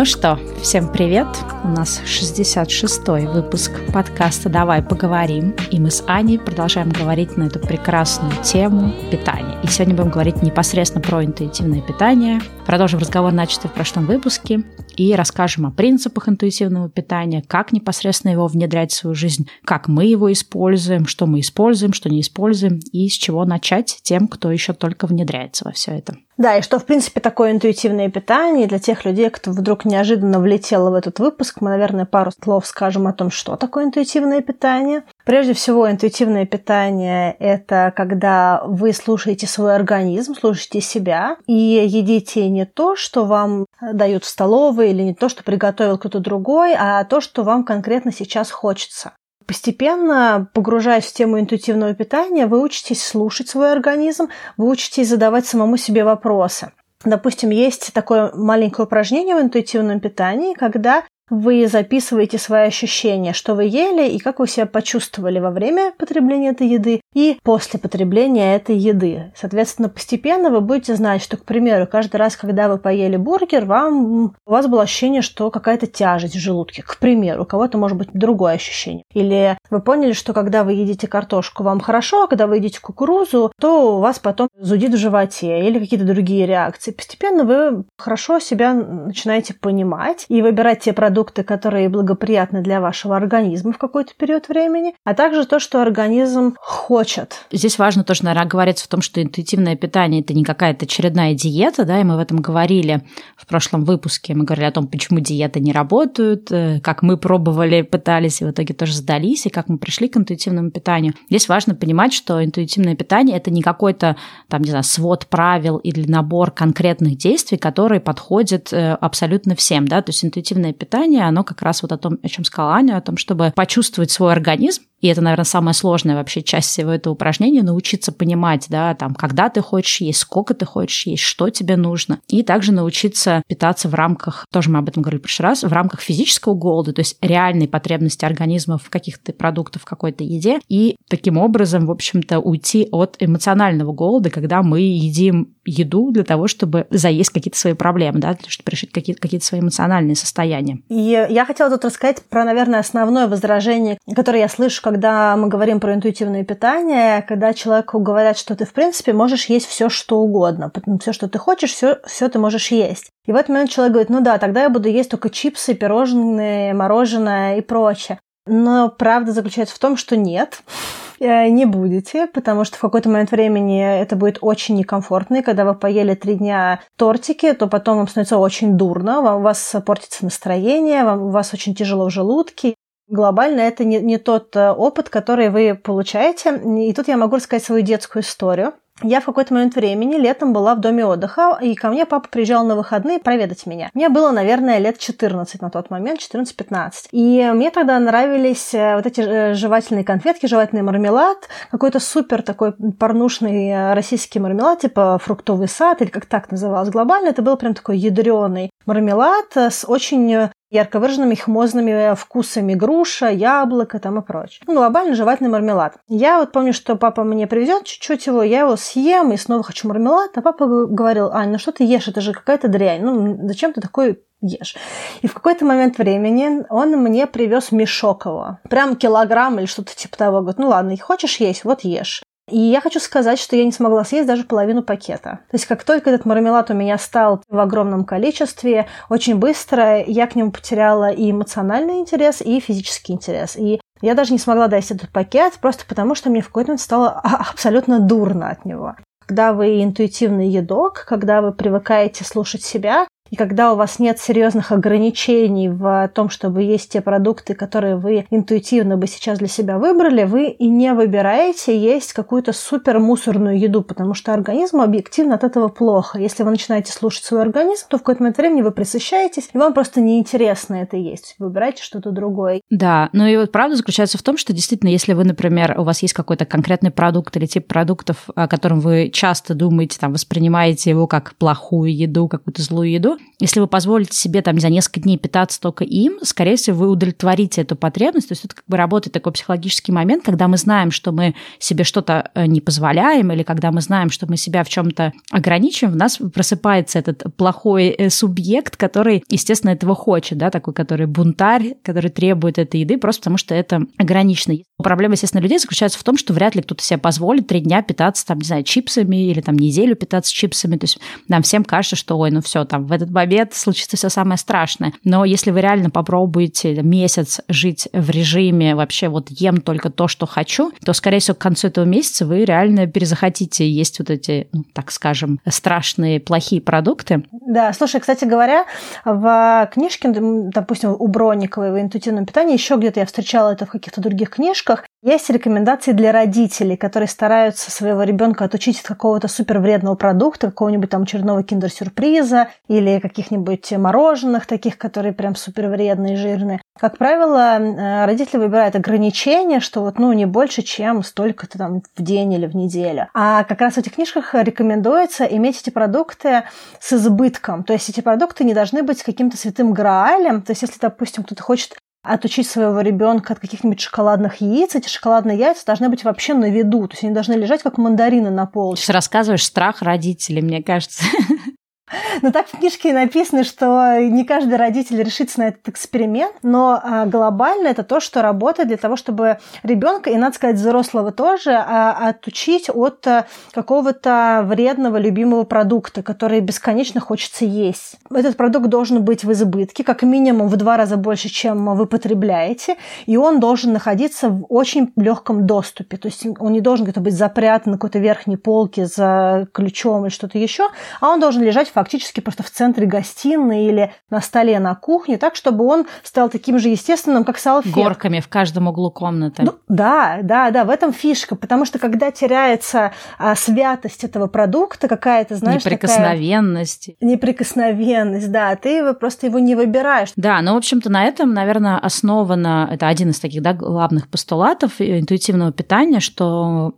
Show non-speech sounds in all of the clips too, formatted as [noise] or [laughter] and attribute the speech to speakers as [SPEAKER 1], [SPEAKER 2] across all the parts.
[SPEAKER 1] Ну что, всем привет! У нас 66-й выпуск подкаста «Давай поговорим». И мы с Аней продолжаем говорить на эту прекрасную тему питания. И сегодня будем говорить непосредственно про интуитивное питание. Продолжим разговор, начатый в прошлом выпуске. И расскажем о принципах интуитивного питания, как непосредственно его внедрять в свою жизнь, как мы его используем, что мы используем, что не используем, и с чего начать тем, кто еще только внедряется во все это.
[SPEAKER 2] Да, и что, в принципе, такое интуитивное питание для тех людей, кто вдруг неожиданно влетел в этот выпуск, мы, наверное, пару слов скажем о том, что такое интуитивное питание. Прежде всего, интуитивное питание – это когда вы слушаете свой организм, слушаете себя и едите не то, что вам дают в столовой, или не то, что приготовил кто-то другой, а то, что вам конкретно сейчас хочется. Постепенно, погружаясь в тему интуитивного питания, вы учитесь слушать свой организм, вы учитесь задавать самому себе вопросы. Допустим, есть такое маленькое упражнение в интуитивном питании, когда вы записываете свои ощущения, что вы ели и как вы себя почувствовали во время потребления этой еды и после потребления этой еды. Соответственно, постепенно вы будете знать, что, к примеру, каждый раз, когда вы поели бургер, вам, у вас было ощущение, что какая-то тяжесть в желудке. К примеру, у кого-то может быть другое ощущение. Или вы поняли, что когда вы едите картошку, вам хорошо, а когда вы едите кукурузу, то у вас потом зудит в животе или какие-то другие реакции. Постепенно вы хорошо себя начинаете понимать и выбирать те продукты, продукты, которые благоприятны для вашего организма в какой-то период времени, а также то, что организм хочет.
[SPEAKER 1] Здесь важно тоже, наверное, говорится в том, что интуитивное питание – это не какая-то очередная диета, да, и мы в этом говорили в прошлом выпуске. Мы говорили о том, почему диеты не работают, э, как мы пробовали, пытались, и в итоге тоже сдались, и как мы пришли к интуитивному питанию. Здесь важно понимать, что интуитивное питание – это не какой-то, там, не знаю, свод правил или набор конкретных действий, которые подходят э, абсолютно всем, да, то есть интуитивное питание питание, оно как раз вот о том, о чем сказала Аня, о том, чтобы почувствовать свой организм, и это, наверное, самая сложная вообще часть всего этого упражнения, научиться понимать, да, там, когда ты хочешь есть, сколько ты хочешь есть, что тебе нужно. И также научиться питаться в рамках, тоже мы об этом говорили в прошлый раз, в рамках физического голода, то есть реальной потребности организма в каких-то продуктах, в какой-то еде. И таким образом, в общем-то, уйти от эмоционального голода, когда мы едим еду для того, чтобы заесть какие-то свои проблемы, да, чтобы решить какие-то, какие-то свои эмоциональные состояния.
[SPEAKER 2] И я хотела тут рассказать про, наверное, основное возражение, которое я слышу, когда мы говорим про интуитивное питание, когда человеку говорят, что ты, в принципе, можешь есть все, что угодно. Все, что ты хочешь, все, все ты можешь есть. И в этот момент человек говорит, ну да, тогда я буду есть только чипсы, пирожные, мороженое и прочее. Но правда заключается в том, что нет, э, не будете, потому что в какой-то момент времени это будет очень некомфортно, и когда вы поели три дня тортики, то потом вам становится очень дурно, вам, у вас портится настроение, вам, у вас очень тяжело в желудке, глобально это не, не тот э, опыт, который вы получаете. И тут я могу рассказать свою детскую историю. Я в какой-то момент времени летом была в доме отдыха, и ко мне папа приезжал на выходные проведать меня. Мне было, наверное, лет 14 на тот момент, 14-15. И мне тогда нравились э, вот эти э, жевательные конфетки, жевательный мармелад, какой-то супер такой порнушный российский мармелад, типа фруктовый сад, или как так называлось глобально. Это был прям такой ядреный мармелад с очень ярко выраженными химозными вкусами груша, яблоко там и прочее. Ну, глобально жевательный мармелад. Я вот помню, что папа мне привезет чуть-чуть его, я его съем и снова хочу мармелад, а папа говорил, Ань, ну что ты ешь, это же какая-то дрянь, ну зачем ты такой ешь. И в какой-то момент времени он мне привез мешок его. Прям килограмм или что-то типа того. Говорит, ну ладно, хочешь есть, вот ешь. И я хочу сказать, что я не смогла съесть даже половину пакета. То есть как только этот мармелад у меня стал в огромном количестве, очень быстро я к нему потеряла и эмоциональный интерес, и физический интерес. И я даже не смогла дать этот пакет, просто потому что мне в какой-то момент стало абсолютно дурно от него. Когда вы интуитивный едок, когда вы привыкаете слушать себя, и когда у вас нет серьезных ограничений в том, чтобы есть те продукты, которые вы интуитивно бы сейчас для себя выбрали, вы и не выбираете есть какую-то супер мусорную еду, потому что организму объективно от этого плохо. Если вы начинаете слушать свой организм, то в какой-то момент времени вы присыщаетесь, и вам просто неинтересно это есть. Выбирайте что-то другое.
[SPEAKER 1] Да, ну и вот правда заключается в том, что действительно, если вы, например, у вас есть какой-то конкретный продукт или тип продуктов, о котором вы часто думаете, там, воспринимаете его как плохую еду, какую-то злую еду, если вы позволите себе там за несколько дней питаться только им, скорее всего, вы удовлетворите эту потребность. То есть тут как бы работает такой психологический момент, когда мы знаем, что мы себе что-то э, не позволяем, или когда мы знаем, что мы себя в чем-то ограничиваем, в нас просыпается этот плохой э, субъект, который, естественно, этого хочет, да, такой, который бунтарь, который требует этой еды просто потому, что это ограничено. Проблема, естественно, людей заключается в том, что вряд ли кто-то себе позволит три дня питаться, там, не знаю, чипсами или там неделю питаться чипсами. То есть нам всем кажется, что, ой, ну все, там в этот момент случится все самое страшное. Но если вы реально попробуете месяц жить в режиме вообще вот ем только то, что хочу, то, скорее всего, к концу этого месяца вы реально перезахотите есть вот эти, ну, так скажем, страшные, плохие продукты.
[SPEAKER 2] Да, слушай, кстати говоря, в книжке, допустим, у Бронниковой в интуитивном питании, еще где-то я встречала это в каких-то других книжках, есть рекомендации для родителей, которые стараются своего ребенка отучить от какого-то супервредного продукта, какого-нибудь там очередного киндер-сюрприза или каких-нибудь мороженых таких, которые прям супервредные, жирные. Как правило, э, родители выбирают ограничения, что вот, ну, не больше, чем столько-то там в день или в неделю. А как раз в этих книжках рекомендуется иметь эти продукты с избытком. То есть эти продукты не должны быть каким-то святым граалем. То есть если, допустим, кто-то хочет отучить своего ребенка от каких-нибудь шоколадных яиц, эти шоколадные яйца должны быть вообще на виду, то есть они должны лежать как мандарины на полке.
[SPEAKER 1] Сейчас рассказываешь страх родителей, мне кажется. [laughs]
[SPEAKER 2] Но так в книжке написано, что не каждый родитель решится на этот эксперимент, но а, глобально это то, что работает для того, чтобы ребенка, и, надо сказать, взрослого тоже, а, отучить от а, какого-то вредного любимого продукта, который бесконечно хочется есть. Этот продукт должен быть в избытке, как минимум в два раза больше, чем вы потребляете, и он должен находиться в очень легком доступе. То есть он не должен где-то быть запрятан на какой-то верхней полке за ключом или что-то еще, а он должен лежать фактически просто в центре гостиной или на столе на кухне, так, чтобы он стал таким же естественным, как салфет.
[SPEAKER 1] Горками в каждом углу комнаты. Ну,
[SPEAKER 2] да, да, да, в этом фишка, потому что когда теряется а, святость этого продукта, какая-то, знаешь,
[SPEAKER 1] неприкосновенность.
[SPEAKER 2] Такая... Неприкосновенность, да, ты просто его не выбираешь.
[SPEAKER 1] Да, ну, в общем-то, на этом, наверное, основано, это один из таких, да, главных постулатов интуитивного питания, что,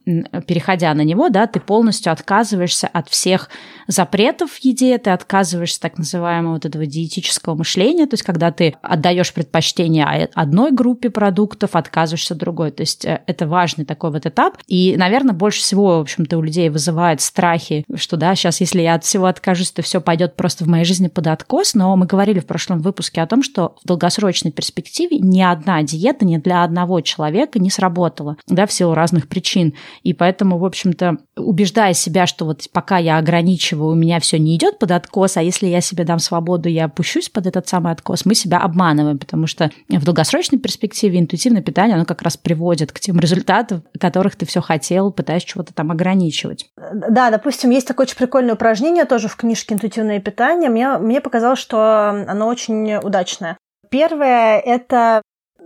[SPEAKER 1] переходя на него, да, ты полностью отказываешься от всех запретов в еде, ты отказываешься так называемого вот этого диетического мышления, то есть когда ты отдаешь предпочтение одной группе продуктов, отказываешься другой. То есть э, это важный такой вот этап. И, наверное, больше всего, в общем-то, у людей вызывает страхи, что да, сейчас, если я от всего откажусь, то все пойдет просто в моей жизни под откос. Но мы говорили в прошлом выпуске о том, что в долгосрочной перспективе ни одна диета ни для одного человека не сработала, да, в силу разных причин. И поэтому, в общем-то, убеждая себя, что вот пока я ограничиваю, у меня все не идет под откос, а если я себе дам свободу, я опущусь под этот самый откос, мы себя обманываем, потому что в долгосрочной перспективе интуитивное питание, оно как раз приводит к тем результатам, которых ты все хотел, пытаясь чего-то там ограничивать.
[SPEAKER 2] Да, допустим, есть такое очень прикольное упражнение тоже в книжке «Интуитивное питание». Мне, мне показалось, что оно очень удачное. Первое – это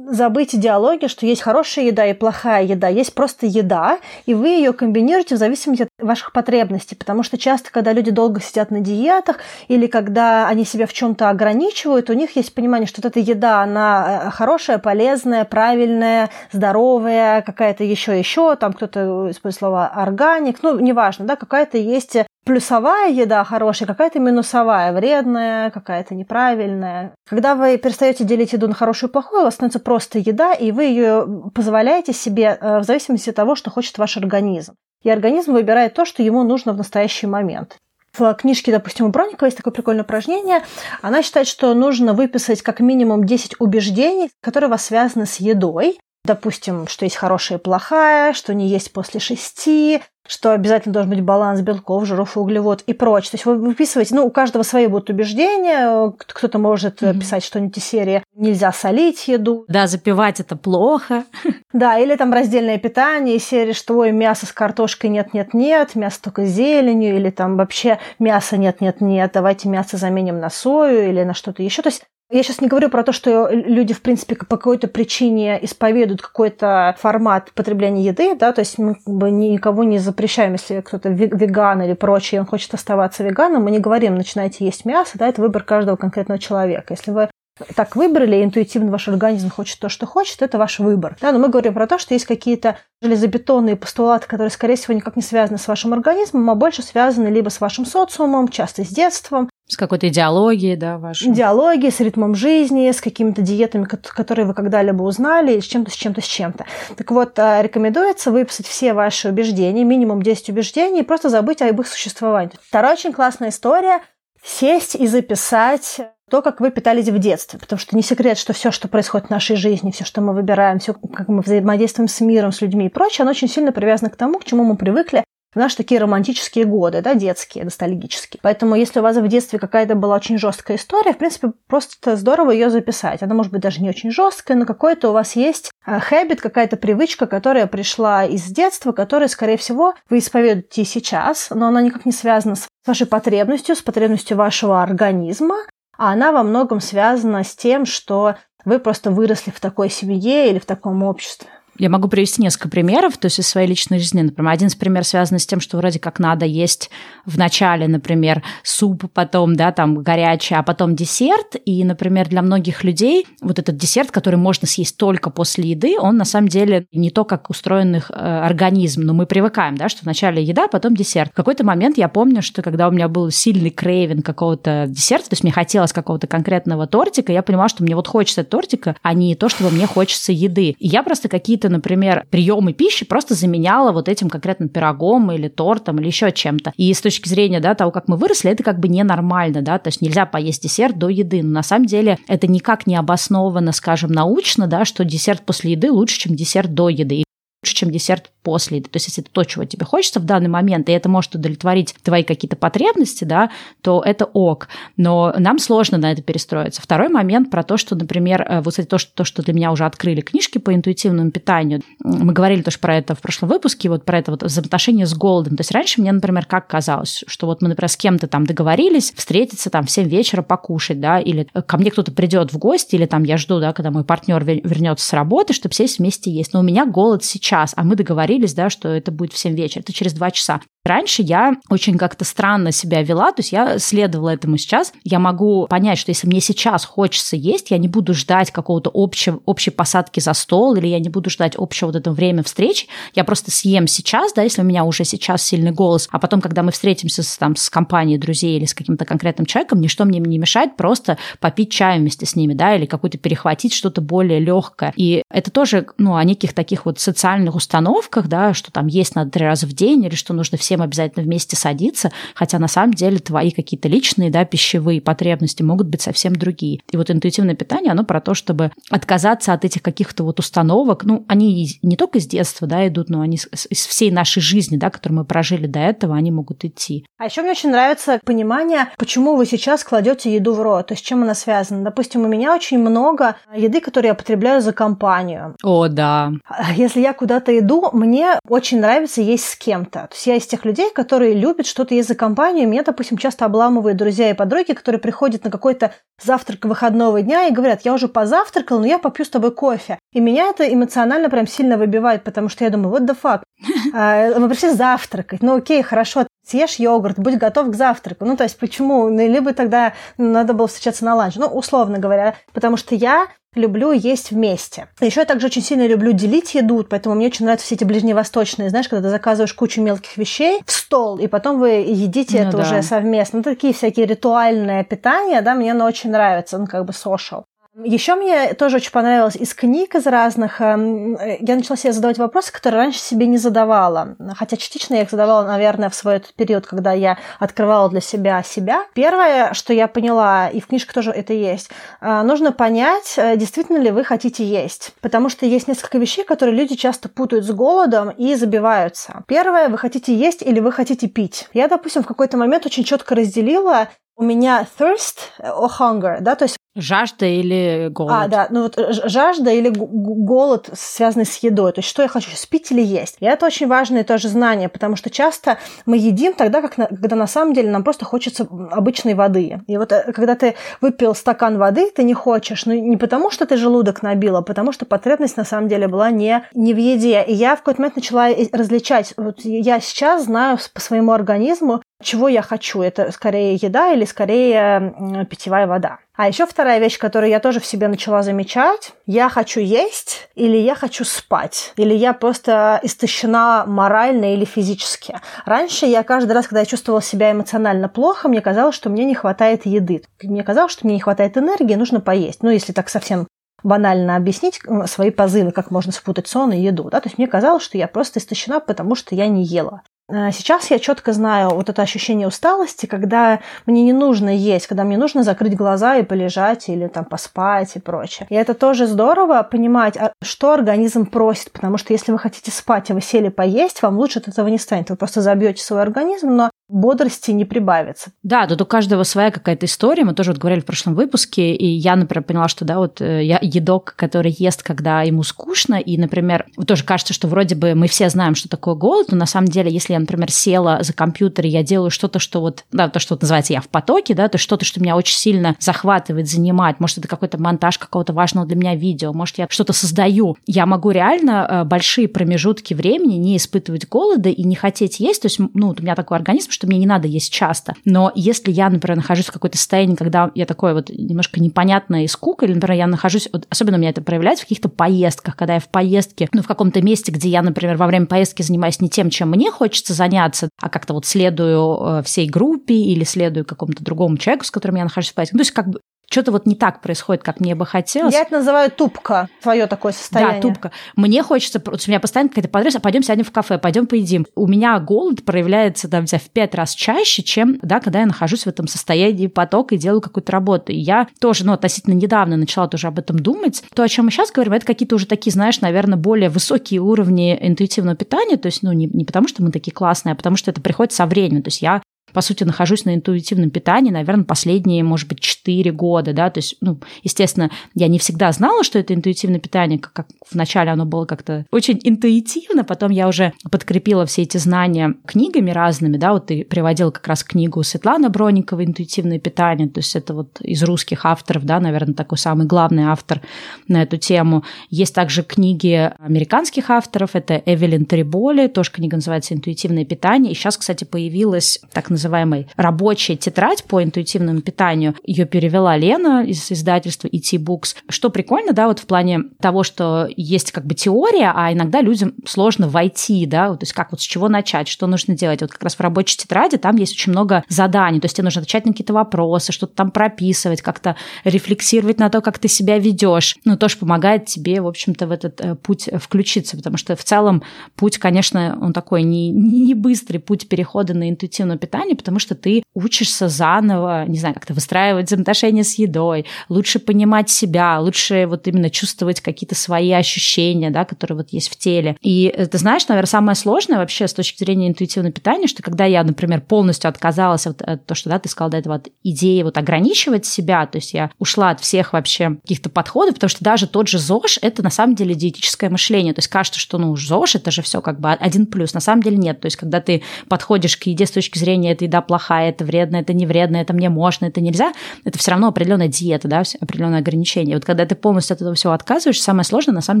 [SPEAKER 2] забыть идеологию, что есть хорошая еда и плохая еда. Есть просто еда, и вы ее комбинируете в зависимости от ваших потребностей. Потому что часто, когда люди долго сидят на диетах, или когда они себя в чем-то ограничивают, у них есть понимание, что вот эта еда, она э, хорошая, полезная, правильная, здоровая, какая-то еще еще, там кто-то использует слова органик, ну, неважно, да, какая-то есть плюсовая еда хорошая, какая-то минусовая, вредная, какая-то неправильная. Когда вы перестаете делить еду на хорошую и плохую, у вас становится просто еда, и вы ее позволяете себе э, в зависимости от того, что хочет ваш организм. И организм выбирает то, что ему нужно в настоящий момент. В книжке, допустим, у Бронникова есть такое прикольное упражнение. Она считает, что нужно выписать как минимум 10 убеждений, которые у вас связаны с едой. Допустим, что есть хорошая и плохая, что не есть после шести, что обязательно должен быть баланс белков, жиров и углевод и прочее. То есть вы выписываете, ну, у каждого свои будут убеждения, кто-то может mm-hmm. писать что-нибудь из серии «нельзя солить еду».
[SPEAKER 1] Да, запивать это плохо. [laughs]
[SPEAKER 2] Да, или там раздельное питание серии «что ой, мясо с картошкой нет-нет-нет, мясо только с зеленью», или там вообще мясо нет-нет-нет, давайте мясо заменим на сою или на что-то еще. То есть я сейчас не говорю про то, что люди, в принципе, по какой-то причине исповедуют какой-то формат потребления еды, да, то есть мы как бы никого не запрещаем, если кто-то веган или прочее, он хочет оставаться веганом, мы не говорим, начинайте есть мясо, да, это выбор каждого конкретного человека. Если вы так выбрали, интуитивно ваш организм хочет то, что хочет, это ваш выбор. Да, но мы говорим про то, что есть какие-то железобетонные постулаты, которые, скорее всего, никак не связаны с вашим организмом, а больше связаны либо с вашим социумом, часто с детством,
[SPEAKER 1] С какой-то идеологией, да, вашей?
[SPEAKER 2] Идеологией, с ритмом жизни, с какими-то диетами, которые вы когда-либо узнали, с чем-то, с чем-то, с чем-то. Так вот, а, рекомендуется выписать все ваши убеждения, минимум 10 убеждений, и просто забыть об их существовании. Вторая очень классная история – сесть и записать то, как вы питались в детстве. Потому что не секрет, что все, что происходит в нашей жизни, все, что мы выбираем, все, как мы взаимодействуем с миром, с людьми и прочее, оно очень сильно привязано к тому, к чему мы привыкли в наши такие романтические годы, да, детские, ностальгические. Поэтому, если у вас в детстве какая-то была очень жесткая история, в принципе, просто здорово ее записать. Она может быть даже не очень жесткая, но какой-то у вас есть хэбит, какая-то привычка, которая пришла из детства, которая, скорее всего, вы исповедуете сейчас, но она никак не связана с вашей потребностью, с потребностью вашего организма, а она во многом связана с тем, что вы просто выросли в такой семье или в таком обществе.
[SPEAKER 1] Я могу привести несколько примеров, то есть из своей личной жизни. Например, один из примеров связан с тем, что вроде как надо есть в начале, например, суп, потом, да, там, горячий, а потом десерт. И, например, для многих людей вот этот десерт, который можно съесть только после еды, он на самом деле не то, как устроен их э, организм, но мы привыкаем, да, что вначале еда, потом десерт. В какой-то момент я помню, что когда у меня был сильный крейвин какого-то десерта, то есть мне хотелось какого-то конкретного тортика, я понимала, что мне вот хочется тортика, а не то, чтобы мне хочется еды. И я просто какие-то какие-то, например, приемы пищи просто заменяла вот этим конкретным пирогом или тортом или еще чем-то. И с точки зрения да, того, как мы выросли, это как бы ненормально, да, то есть нельзя поесть десерт до еды. Но на самом деле это никак не обосновано, скажем, научно, да, что десерт после еды лучше, чем десерт до еды лучше, чем десерт после еды. То есть, если это то, чего тебе хочется в данный момент, и это может удовлетворить твои какие-то потребности, да, то это ок. Но нам сложно на это перестроиться. Второй момент про то, что, например, э, вот кстати, то, что, то, что для меня уже открыли книжки по интуитивному питанию. Мы говорили тоже про это в прошлом выпуске, вот про это вот взаимоотношение с голодом. То есть раньше мне, например, как казалось, что вот мы, например, с кем-то там договорились встретиться там в 7 вечера покушать, да, или ко мне кто-то придет в гости, или там я жду, да, когда мой партнер вернется с работы, чтобы сесть вместе есть. Но у меня голод сейчас час, а мы договорились, да, что это будет в 7 вечера, это через 2 часа. Раньше я очень как-то странно себя вела, то есть я следовала этому сейчас. Я могу понять, что если мне сейчас хочется есть, я не буду ждать какого-то общего, общей посадки за стол, или я не буду ждать общего вот этого время встречи, я просто съем сейчас, да, если у меня уже сейчас сильный голос, а потом, когда мы встретимся с, там, с компанией друзей или с каким-то конкретным человеком, ничто мне не мешает просто попить чай вместе с ними, да, или какой-то перехватить что-то более легкое. И это тоже, ну, о неких таких вот социальных установках, да, что там есть надо три раза в день, или что нужно все всем обязательно вместе садиться, хотя на самом деле твои какие-то личные, да, пищевые потребности могут быть совсем другие. И вот интуитивное питание, оно про то, чтобы отказаться от этих каких-то вот установок, ну, они не только из детства, да, идут, но они из всей нашей жизни, да, которую мы прожили до этого, они могут идти.
[SPEAKER 2] А еще мне очень нравится понимание, почему вы сейчас кладете еду в рот, то с чем она связана. Допустим, у меня очень много еды, которую я потребляю за компанию.
[SPEAKER 1] О, да.
[SPEAKER 2] Если я куда-то иду, мне очень нравится есть с кем-то. То есть я из тех людей, которые любят что-то есть за компанию. Меня, допустим, часто обламывают друзья и подруги, которые приходят на какой-то завтрак выходного дня и говорят, я уже позавтракал, но я попью с тобой кофе. И меня это эмоционально прям сильно выбивает, потому что я думаю, what the fuck? [laughs] А, мы пришли завтракать. Ну окей, хорошо, съешь йогурт, будь готов к завтраку. Ну, то есть, почему? Ну, либо тогда надо было встречаться на ланч. Ну, условно говоря, потому что я люблю есть вместе. Еще я также очень сильно люблю делить еду, поэтому мне очень нравятся все эти ближневосточные, знаешь, когда ты заказываешь кучу мелких вещей в стол, и потом вы едите ну, это да. уже совместно. Ну, такие всякие ритуальные питания, да, мне оно очень нравится, ну, как бы social. Еще мне тоже очень понравилось из книг из разных. Эм, я начала себе задавать вопросы, которые раньше себе не задавала. Хотя частично я их задавала, наверное, в свой период, когда я открывала для себя себя. Первое, что я поняла, и в книжках тоже это есть, э, нужно понять, э, действительно ли вы хотите есть. Потому что есть несколько вещей, которые люди часто путают с голодом и забиваются. Первое, вы хотите есть или вы хотите пить. Я, допустим, в какой-то момент очень четко разделила у меня thirst or hunger, да, то есть
[SPEAKER 1] Жажда или голод?
[SPEAKER 2] А, да, ну вот жажда или голод, связанный с едой. То есть, что я хочу, спить или есть. И это очень важное тоже знание, потому что часто мы едим тогда, как на, когда на самом деле нам просто хочется обычной воды. И вот э, когда ты выпил стакан воды, ты не хочешь, ну не потому, что ты желудок набил, а потому что потребность на самом деле была не, не в еде. И я в какой-то момент начала различать. Вот я сейчас знаю по своему организму, чего я хочу. Это скорее еда или скорее питьевая вода. А еще вторая вещь, которую я тоже в себе начала замечать. Я хочу есть или я хочу спать. Или я просто истощена морально или физически. Раньше я каждый раз, когда я чувствовала себя эмоционально плохо, мне казалось, что мне не хватает еды. Мне казалось, что мне не хватает энергии, нужно поесть. Ну, если так совсем банально объяснить свои позывы, как можно спутать сон и еду. Да? То есть мне казалось, что я просто истощена, потому что я не ела. Э, сейчас я четко знаю вот это ощущение усталости, когда мне не нужно есть, когда мне нужно закрыть глаза и полежать или там поспать и прочее. И это тоже здорово понимать, а что организм просит, потому что если вы хотите спать, а вы сели поесть, вам лучше от этого не станет. Вы просто забьете свой организм, но бодрости не прибавится.
[SPEAKER 1] Да, тут у каждого своя какая-то история. Мы тоже вот говорили в прошлом выпуске, и я, например, поняла, что да, вот э, я едок, который ест, когда ему скучно, и, например, тоже кажется, что вроде бы мы все знаем, что такое голод, но на самом деле, если я, например, села за компьютер, и я делаю что-то, что вот, да, то, что вот называется я в потоке, да, то что-то, что меня очень сильно захватывает, занимает, может, это какой-то монтаж какого-то важного для меня видео, может, я что-то создаю, я могу реально э, большие промежутки времени не испытывать голода и не хотеть есть, то есть, ну, у меня такой организм, что мне не надо есть часто. Но если я, например, нахожусь в какой-то состоянии, когда я такой вот немножко непонятная и скука, или, например, я нахожусь, вот, особенно у меня это проявляется в каких-то поездках, когда я в поездке, ну, в каком-то месте, где я, например, во время поездки занимаюсь не тем, чем мне хочется заняться, а как-то вот следую э, всей группе или следую какому-то другому человеку, с которым я нахожусь в поездке. Ну, то есть как бы что-то вот не так происходит, как мне бы хотелось.
[SPEAKER 2] Я это называю тупка, твое такое состояние.
[SPEAKER 1] Да, тупка. Мне хочется, у меня постоянно какая-то подрыв, а пойдем сядем в кафе, пойдем поедим. У меня голод проявляется там, в пять раз чаще, чем, да, когда я нахожусь в этом состоянии потока и делаю какую-то работу. И я тоже, ну, относительно недавно начала тоже об этом думать. То, о чем мы сейчас говорим, это какие-то уже такие, знаешь, наверное, более высокие уровни интуитивного питания, то есть, ну, не, не потому, что мы такие классные, а потому что это приходит со временем. То есть я по сути, нахожусь на интуитивном питании, наверное, последние, может быть, 4 года, да, то есть, ну, естественно, я не всегда знала, что это интуитивное питание, как, как вначале оно было как-то очень интуитивно, потом я уже подкрепила все эти знания книгами разными, да, вот ты приводил как раз книгу Светланы Бронниковой «Интуитивное питание», то есть это вот из русских авторов, да, наверное, такой самый главный автор на эту тему. Есть также книги американских авторов, это Эвелин Триболи, тоже книга называется «Интуитивное питание», и сейчас, кстати, появилась так называемая называемой рабочая тетрадь по интуитивному питанию. Ее перевела Лена из издательства ET Books. Что прикольно, да, вот в плане того, что есть как бы теория, а иногда людям сложно войти, да, то есть как вот с чего начать, что нужно делать. Вот как раз в рабочей тетради там есть очень много заданий, то есть тебе нужно отвечать на какие-то вопросы, что-то там прописывать, как-то рефлексировать на то, как ты себя ведешь. Ну, тоже помогает тебе, в общем-то, в этот э, путь включиться, потому что в целом путь, конечно, он такой не, не быстрый путь перехода на интуитивное питание, жизни, потому что ты учишься заново, не знаю, как-то выстраивать взаимоотношения с едой, лучше понимать себя, лучше вот именно чувствовать какие-то свои ощущения, да, которые вот есть в теле. И ты знаешь, наверное, самое сложное вообще с точки зрения интуитивного питания, что когда я, например, полностью отказалась от, от то, что да, ты сказал до этого, от идеи вот ограничивать себя, то есть я ушла от всех вообще каких-то подходов, потому что даже тот же ЗОЖ – это на самом деле диетическое мышление. То есть кажется, что ну ЗОЖ – это же все как бы один плюс. На самом деле нет. То есть когда ты подходишь к еде с точки зрения этой еда плохая, это вредно, это не вредно, это мне можно, это нельзя, это все равно определенная диета, да, определенное ограничение. Вот когда ты полностью от этого всего отказываешь, самое сложное на самом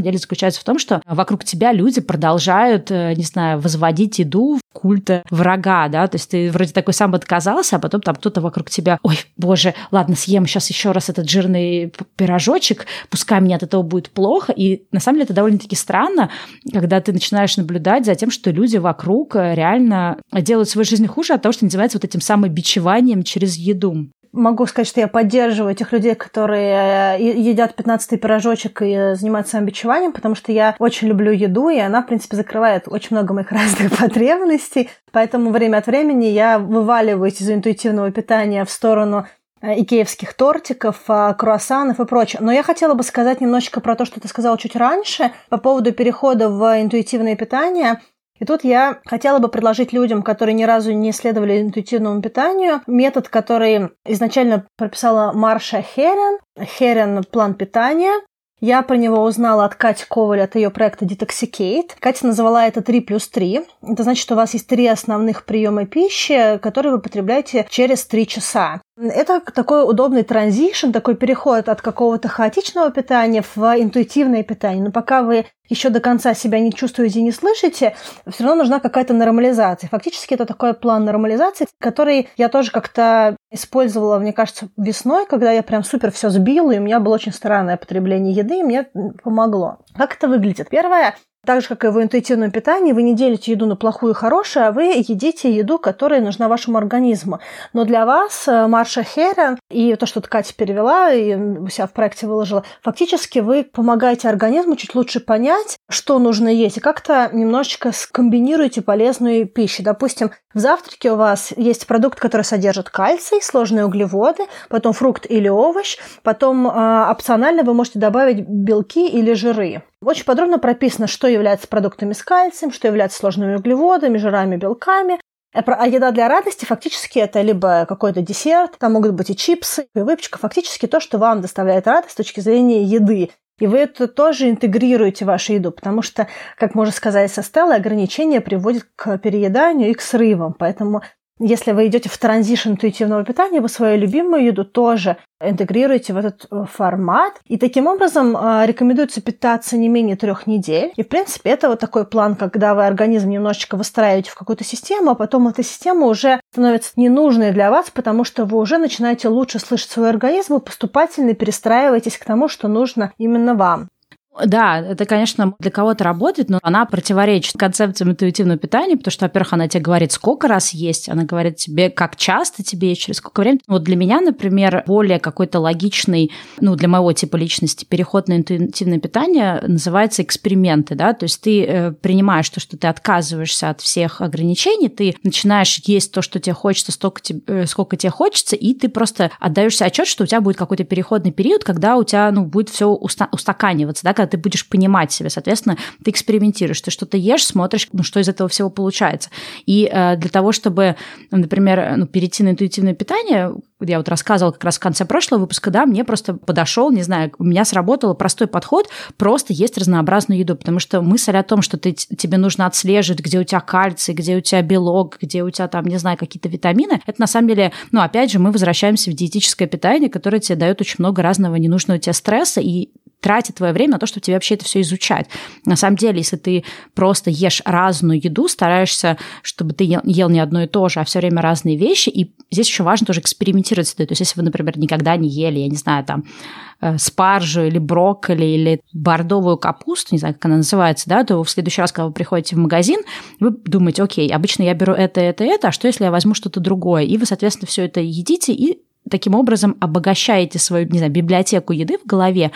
[SPEAKER 1] деле заключается в том, что вокруг тебя люди продолжают, э, не знаю, возводить еду культа врага, да, то есть ты вроде такой сам отказался, а потом там кто-то вокруг тебя, ой, боже, ладно, съем сейчас еще раз этот жирный пирожочек, пускай мне от этого будет плохо, и на самом деле это довольно-таки странно, когда ты начинаешь наблюдать за тем, что люди вокруг э, реально делают свою жизнь хуже от того, что называется вот этим самобичеванием через еду.
[SPEAKER 2] Могу сказать, что я поддерживаю этих людей, которые э, едят 15-й пирожочек и занимаются самобичеванием, потому что я очень люблю еду, и она, в принципе, закрывает очень много моих [laughs] разных потребностей. Поэтому время от времени я вываливаюсь из интуитивного питания в сторону э, икеевских тортиков, э, круассанов и прочее. Но я хотела бы сказать немножечко про то, что ты сказала чуть раньше, по поводу перехода в интуитивное питание – и тут я хотела бы предложить людям, которые ни разу не исследовали интуитивному питанию, метод, который изначально прописала Марша Херен. Херен – план питания. Я про него узнала от Кати Коваль, от ее проекта Detoxicate. Катя назвала это 3 плюс 3. Это значит, что у вас есть три основных приема пищи, которые вы потребляете через 3 часа. Это такой удобный транзишн, такой переход от какого-то хаотичного питания в интуитивное питание. Но пока вы еще до конца себя не чувствуете и не слышите, все равно нужна какая-то нормализация. Фактически это такой план нормализации, который я тоже как-то использовала, мне кажется, весной, когда я прям супер все сбила, и у меня было очень странное потребление еды, и мне помогло. Как это выглядит? Первое, так же, как и в интуитивном питании, вы не делите еду на плохую и хорошую, а вы едите еду, которая нужна вашему организму. Но для вас э, Марша Херен и то, что Катя перевела и у себя в проекте выложила, фактически вы помогаете организму чуть лучше понять, что нужно есть, и как-то немножечко скомбинируете полезную пищу. Допустим, в завтраке у вас есть продукт, который содержит кальций, сложные углеводы, потом фрукт или овощ, потом э, опционально вы можете добавить белки или жиры. Очень подробно прописано, что является продуктами с кальцием, что является сложными углеводами, жирами, белками. Э, а еда для радости фактически это либо какой-то десерт, там могут быть и чипсы, и выпечка, фактически то, что вам доставляет радость с точки зрения еды. И вы это тоже интегрируете в вашу еду, потому что, как можно сказать со Стеллой, ограничения приводят к перееданию и к срывам. Поэтому если вы идете в транзишн интуитивного питания, вы свою любимую еду тоже интегрируете в этот э, формат. И таким образом э, рекомендуется питаться не менее трех недель. И, в принципе, это вот такой план, когда вы организм немножечко выстраиваете в какую-то систему, а потом эта система уже становится ненужной для вас, потому что вы уже начинаете лучше слышать свой организм и поступательно перестраиваетесь к тому, что нужно именно вам.
[SPEAKER 1] Да, это, конечно, для кого-то работает, но она противоречит концепциям интуитивного питания, потому что, во-первых, она тебе говорит, сколько раз есть, она говорит тебе, как часто тебе есть, через сколько времени. Вот для меня, например, более какой-то логичный, ну, для моего типа личности, переход на интуитивное питание называется эксперименты, да, то есть ты э, принимаешь то, что ты отказываешься от всех ограничений, ты начинаешь есть то, что тебе хочется, столько тебе, э, сколько тебе хочется, и ты просто отдаешься отчет, что у тебя будет какой-то переходный период, когда у тебя, ну, будет все уста- устаканиваться, да, когда ты будешь понимать себя. Соответственно, ты экспериментируешь, ты что-то ешь, смотришь, ну, что из этого всего получается. И э, для того, чтобы, например, ну, перейти на интуитивное питание, я вот рассказывала как раз в конце прошлого выпуска, да, мне просто подошел, не знаю, у меня сработал простой подход, просто есть разнообразную еду, потому что мысль о том, что ты, тебе нужно отслеживать, где у тебя кальций, где у тебя белок, где у тебя там, не знаю, какие-то витамины, это на самом деле, ну, опять же, мы возвращаемся в диетическое питание, которое тебе дает очень много разного ненужного тебе стресса, и тратит твое время на то, чтобы тебе вообще это все изучать. На самом деле, если ты просто ешь разную еду, стараешься, чтобы ты ел не одно и то же, а все время разные вещи, и здесь еще важно тоже экспериментировать с едой. То есть, если вы, например, никогда не ели, я не знаю, там, э, спаржу или брокколи или бордовую капусту, не знаю, как она называется, да, то в следующий раз, когда вы приходите в магазин, вы думаете, окей, обычно я беру это, это, это, а что, если я возьму что-то другое? И вы, соответственно, все это едите и таким образом обогащаете свою, не знаю, библиотеку еды в голове,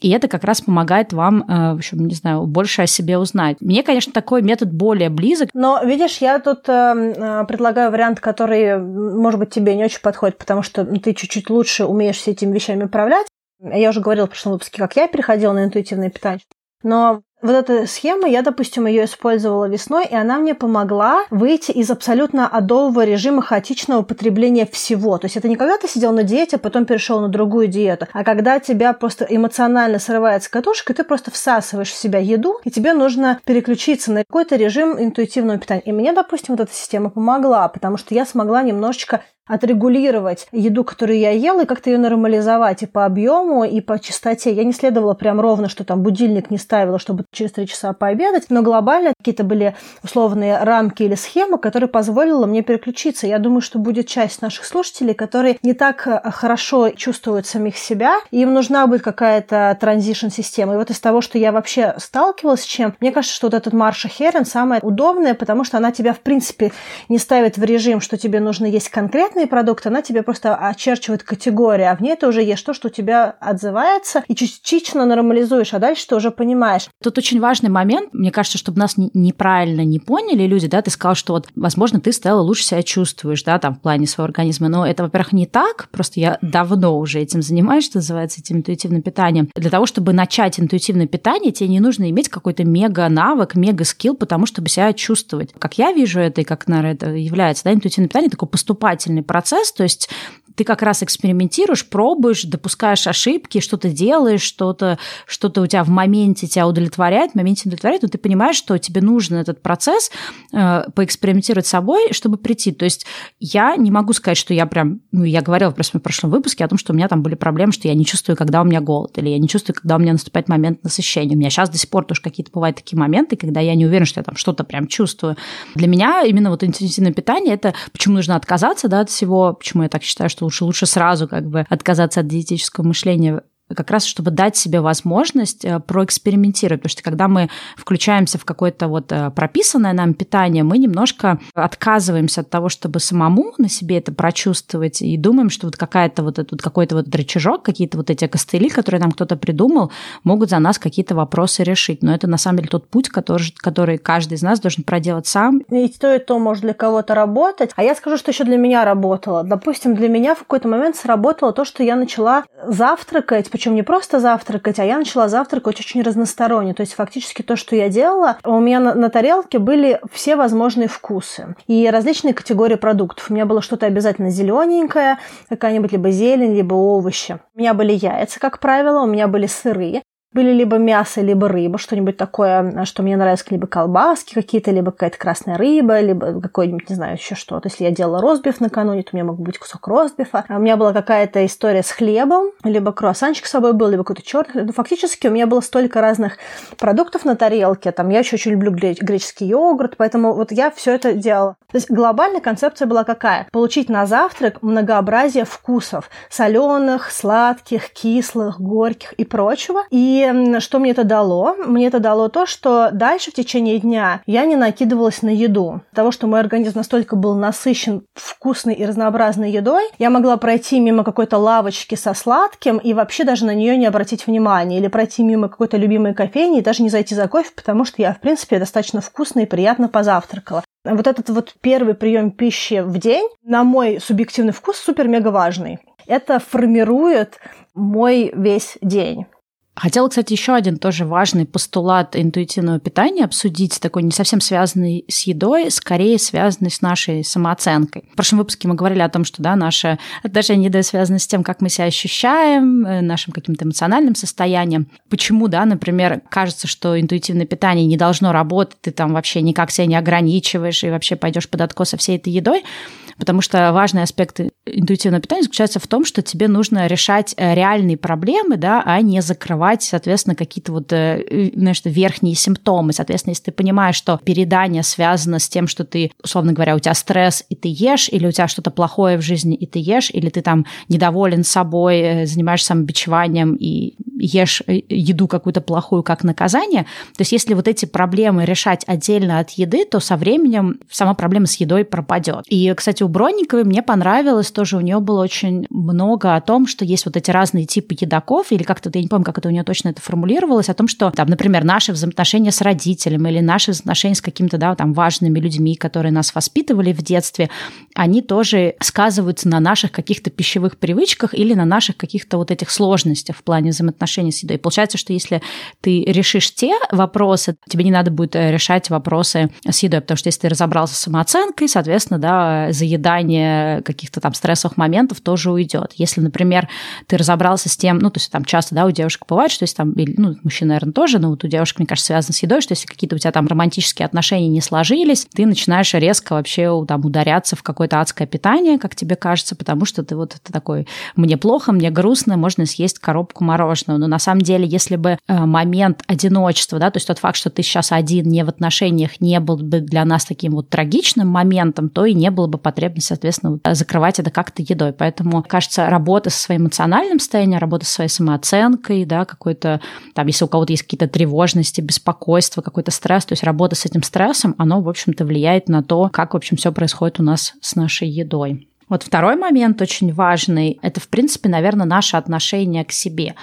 [SPEAKER 1] и это как раз помогает вам, э, в общем, не знаю, больше о себе узнать. Мне, конечно, такой метод более близок.
[SPEAKER 2] Но, видишь, я тут э, э, предлагаю вариант, который, может быть, тебе не очень подходит, потому что ты чуть-чуть лучше умеешь все этими вещами управлять. Я уже говорила в прошлом выпуске, как я переходила на интуитивное питание. Но вот эта схема, я, допустим, ее использовала весной, и она мне помогла выйти из абсолютно адового режима хаотичного потребления всего. То есть это не когда ты сидел на диете, а потом перешел на другую диету, а когда тебя просто эмоционально срывает с катушек, и ты просто всасываешь в себя еду, и тебе нужно переключиться на какой-то режим интуитивного питания. И мне, допустим, вот эта система помогла, потому что я смогла немножечко отрегулировать еду, которую я ела, и как-то ее нормализовать и по объему, и по частоте. Я не следовала прям ровно, что там будильник не ставила, чтобы через три часа пообедать, но глобально какие-то были условные рамки или схемы, которые позволили мне переключиться. Я думаю, что будет часть наших слушателей, которые не так э, хорошо чувствуют самих себя, им нужна будет какая-то транзишн-система. И вот из того, что я вообще сталкивалась с чем, мне кажется, что вот этот Марша Херен самая удобная, потому что она тебя, в принципе, не ставит в режим, что тебе нужно есть конкретно конкретный продукт, она тебе просто очерчивает категории, а в ней ты уже ешь то, что у тебя отзывается, и частично нормализуешь, а дальше ты уже понимаешь.
[SPEAKER 1] Тут очень важный момент, мне кажется, чтобы нас неправильно не поняли люди, да, ты сказал, что вот, возможно, ты стала лучше себя чувствуешь, да, там, в плане своего организма, но это, во-первых, не так, просто я давно уже этим занимаюсь, что называется, этим интуитивным питанием. Для того, чтобы начать интуитивное питание, тебе не нужно иметь какой-то мега-навык, мега-скилл, потому чтобы себя чувствовать. Как я вижу это, и как, наверное, это является, да, интуитивное питание, такое поступательное процесс, то есть ты как раз экспериментируешь, пробуешь, допускаешь ошибки, что-то делаешь, что-то что у тебя в моменте тебя удовлетворяет, в моменте удовлетворяет, но ты понимаешь, что тебе нужен этот процесс э, поэкспериментировать с собой, чтобы прийти. То есть я не могу сказать, что я прям, ну, я говорила просто в прошлом выпуске о том, что у меня там были проблемы, что я не чувствую, когда у меня голод, или я не чувствую, когда у меня наступает момент насыщения. У меня сейчас до сих пор тоже какие-то бывают такие моменты, когда я не уверена, что я там что-то прям чувствую. Для меня именно вот интенсивное питание – это почему нужно отказаться да, от всего, почему я так считаю, что лучше, лучше сразу как бы отказаться от диетического мышления как раз чтобы дать себе возможность э, проэкспериментировать, потому что когда мы включаемся в какое-то вот э, прописанное нам питание, мы немножко отказываемся от того, чтобы самому на себе это прочувствовать и думаем, что вот какая-то вот этот какой-то вот рычажок, какие-то вот эти костыли, которые нам кто-то придумал, могут за нас какие-то вопросы решить. Но это на самом деле тот путь, который, который каждый из нас должен проделать сам.
[SPEAKER 2] И то, и то может для кого-то работать. А я скажу, что еще для меня работало. Допустим, для меня в какой-то момент сработало то, что я начала завтракать причем не просто завтракать, а я начала завтракать очень разносторонне. То есть фактически то, что я делала, у меня на, на тарелке были все возможные вкусы и различные категории продуктов. У меня было что-то обязательно зелененькое, какая-нибудь либо зелень, либо овощи. У меня были яйца, как правило, у меня были сыры были либо мясо, либо рыба, что-нибудь такое, что мне нравилось, либо колбаски какие-то, либо какая-то красная рыба, либо какой-нибудь, не знаю, еще что. То есть я делала ростбиф накануне, то у меня мог быть кусок ростбифа. А у меня была какая-то история с хлебом, либо круассанчик с собой был, либо какой-то черный. Ну, фактически у меня было столько разных продуктов на тарелке. Там я еще очень люблю греческий йогурт, поэтому вот я все это делала. То есть глобальная концепция была какая? Получить на завтрак многообразие вкусов. Соленых, сладких, кислых, горьких и прочего. И что мне это дало? Мне это дало то, что дальше в течение дня я не накидывалась на еду. Того, что мой организм настолько был насыщен вкусной и разнообразной едой, я могла пройти мимо какой-то лавочки со сладким и вообще даже на нее не обратить внимания. Или пройти мимо какой-то любимой кофейни и даже не зайти за кофе, потому что я, в принципе, достаточно вкусно и приятно позавтракала. Вот этот вот первый прием пищи в день, на мой субъективный вкус, супер-мега важный. Это формирует мой весь день.
[SPEAKER 1] Хотела, кстати, еще один тоже важный постулат интуитивного питания обсудить, такой не совсем связанный с едой, скорее связанный с нашей самооценкой. В прошлом выпуске мы говорили о том, что да, наше отношение едой связано с тем, как мы себя ощущаем, э, нашим каким-то эмоциональным состоянием. Почему, да, например, кажется, что интуитивное питание не должно работать, ты там вообще никак себя не ограничиваешь и вообще пойдешь под откос со всей этой едой, потому что важный аспект интуитивного питания заключается в том, что тебе нужно решать э, реальные проблемы, да, а не закрывать, соответственно, какие-то вот, э, знаешь, верхние симптомы. Соответственно, если ты понимаешь, что передание связано с тем, что ты, условно говоря, у тебя стресс, и ты ешь, или у тебя что-то плохое в жизни, и ты ешь, или ты там недоволен собой, э, занимаешься самобичеванием и ешь еду какую-то плохую как наказание. То есть если вот эти проблемы решать отдельно от еды, то со временем сама проблема с едой пропадет. И, кстати, у Бронниковой мне понравилось тоже, у нее было очень много о том, что есть вот эти разные типы едоков, или как-то, я не помню, как это у нее точно это формулировалось, о том, что, там, например, наши взаимоотношения с родителями или наши взаимоотношения с какими-то, да, там, важными людьми, которые нас воспитывали в детстве, они тоже сказываются на наших каких-то пищевых привычках или на наших каких-то вот этих сложностях в плане взаимоотношений с едой. Получается, что если ты решишь те вопросы, тебе не надо будет э, решать вопросы с едой, потому что если ты разобрался с самооценкой, соответственно, да, заедание каких-то там стрессовых моментов тоже уйдет. Если, например, ты разобрался с тем, ну, то есть там часто, да, у девушек бывает, что если там, ну, мужчин, наверное, тоже, но вот у девушек, мне кажется, связано с едой, что если какие-то у тебя там романтические отношения не сложились, ты начинаешь резко вообще там ударяться в какое-то адское питание, как тебе кажется, потому что ты вот это такой, мне плохо, мне грустно, можно съесть коробку мороженого. Но на самом деле, если бы э, момент одиночества, да, то есть тот факт, что ты сейчас один, не в отношениях, не был бы для нас таким вот трагичным моментом, то и не было бы потребности, соответственно, закрывать это как-то едой. Поэтому, кажется, работа со своим эмоциональным состоянием, работа со своей самооценкой, да, какой-то, там, если у кого-то есть какие-то тревожности, беспокойство, какой-то стресс, то есть работа с этим стрессом, оно, в общем-то, влияет на то, как, в общем, все происходит у нас с нашей едой. Вот второй момент очень важный, это, в принципе, наверное, наше отношение к себе.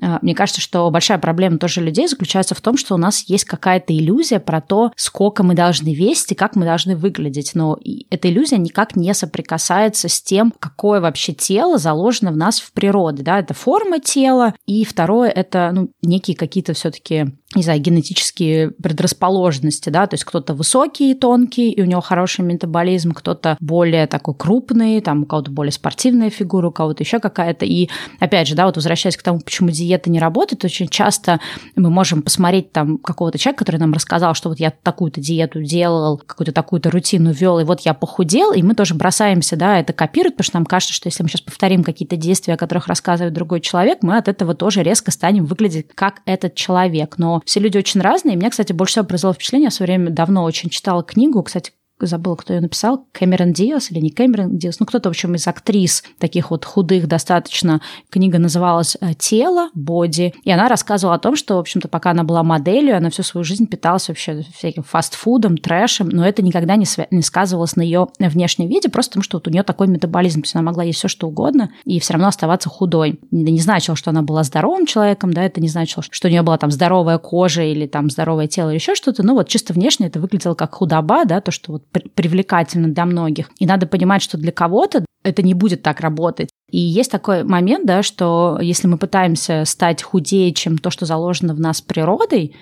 [SPEAKER 1] Э, мне кажется, что большая проблема тоже людей заключается в том, что у нас есть какая-то иллюзия про то, сколько мы должны весить и как мы должны выглядеть. Но эта иллюзия никак не соприкасается с тем, какое вообще тело заложено в нас в природе. Да? Это форма тела, и второе – это ну, некие какие-то все-таки не знаю, генетические предрасположенности, да, то есть кто-то высокий и тонкий, и у него хороший метаболизм, кто-то более такой крупный, там у кого-то более спортивная фигура, у кого-то еще какая-то. И опять же, да, вот возвращаясь к тому, почему диета не работает, очень часто мы можем посмотреть там какого-то человека, который нам рассказал, что вот я такую-то диету делал, какую-то такую-то рутину вел, и вот я похудел, и мы тоже бросаемся, да, это копировать, потому что нам кажется, что если мы сейчас повторим какие-то действия, о которых рассказывает другой человек, мы от этого тоже резко станем выглядеть как этот человек. Но все люди очень разные. Меня, кстати, больше всего произвело впечатление, я в свое время давно очень читала книгу, кстати, забыла, кто ее написал, Кэмерон Диас или не Кэмерон Диас, ну кто-то, в общем, из актрис таких вот худых достаточно. Книга называлась э, «Тело», «Боди», и она рассказывала о том, что, в общем-то, пока она была моделью, она всю свою жизнь питалась вообще всяким фастфудом, трэшем, но это никогда не, свя- не сказывалось на ее внешнем виде, просто потому что вот у нее такой метаболизм, то есть она могла есть все что угодно и все равно оставаться худой. Это не значило, что она была здоровым человеком, да, это не значило, что у нее была там здоровая кожа или там здоровое тело или еще что-то, но вот чисто внешне это выглядело как худоба, да, то, что вот привлекательно для многих. И надо понимать, что для кого-то это не будет так работать. И есть такой момент, да, что если мы пытаемся стать худее, чем то, что заложено в нас природой,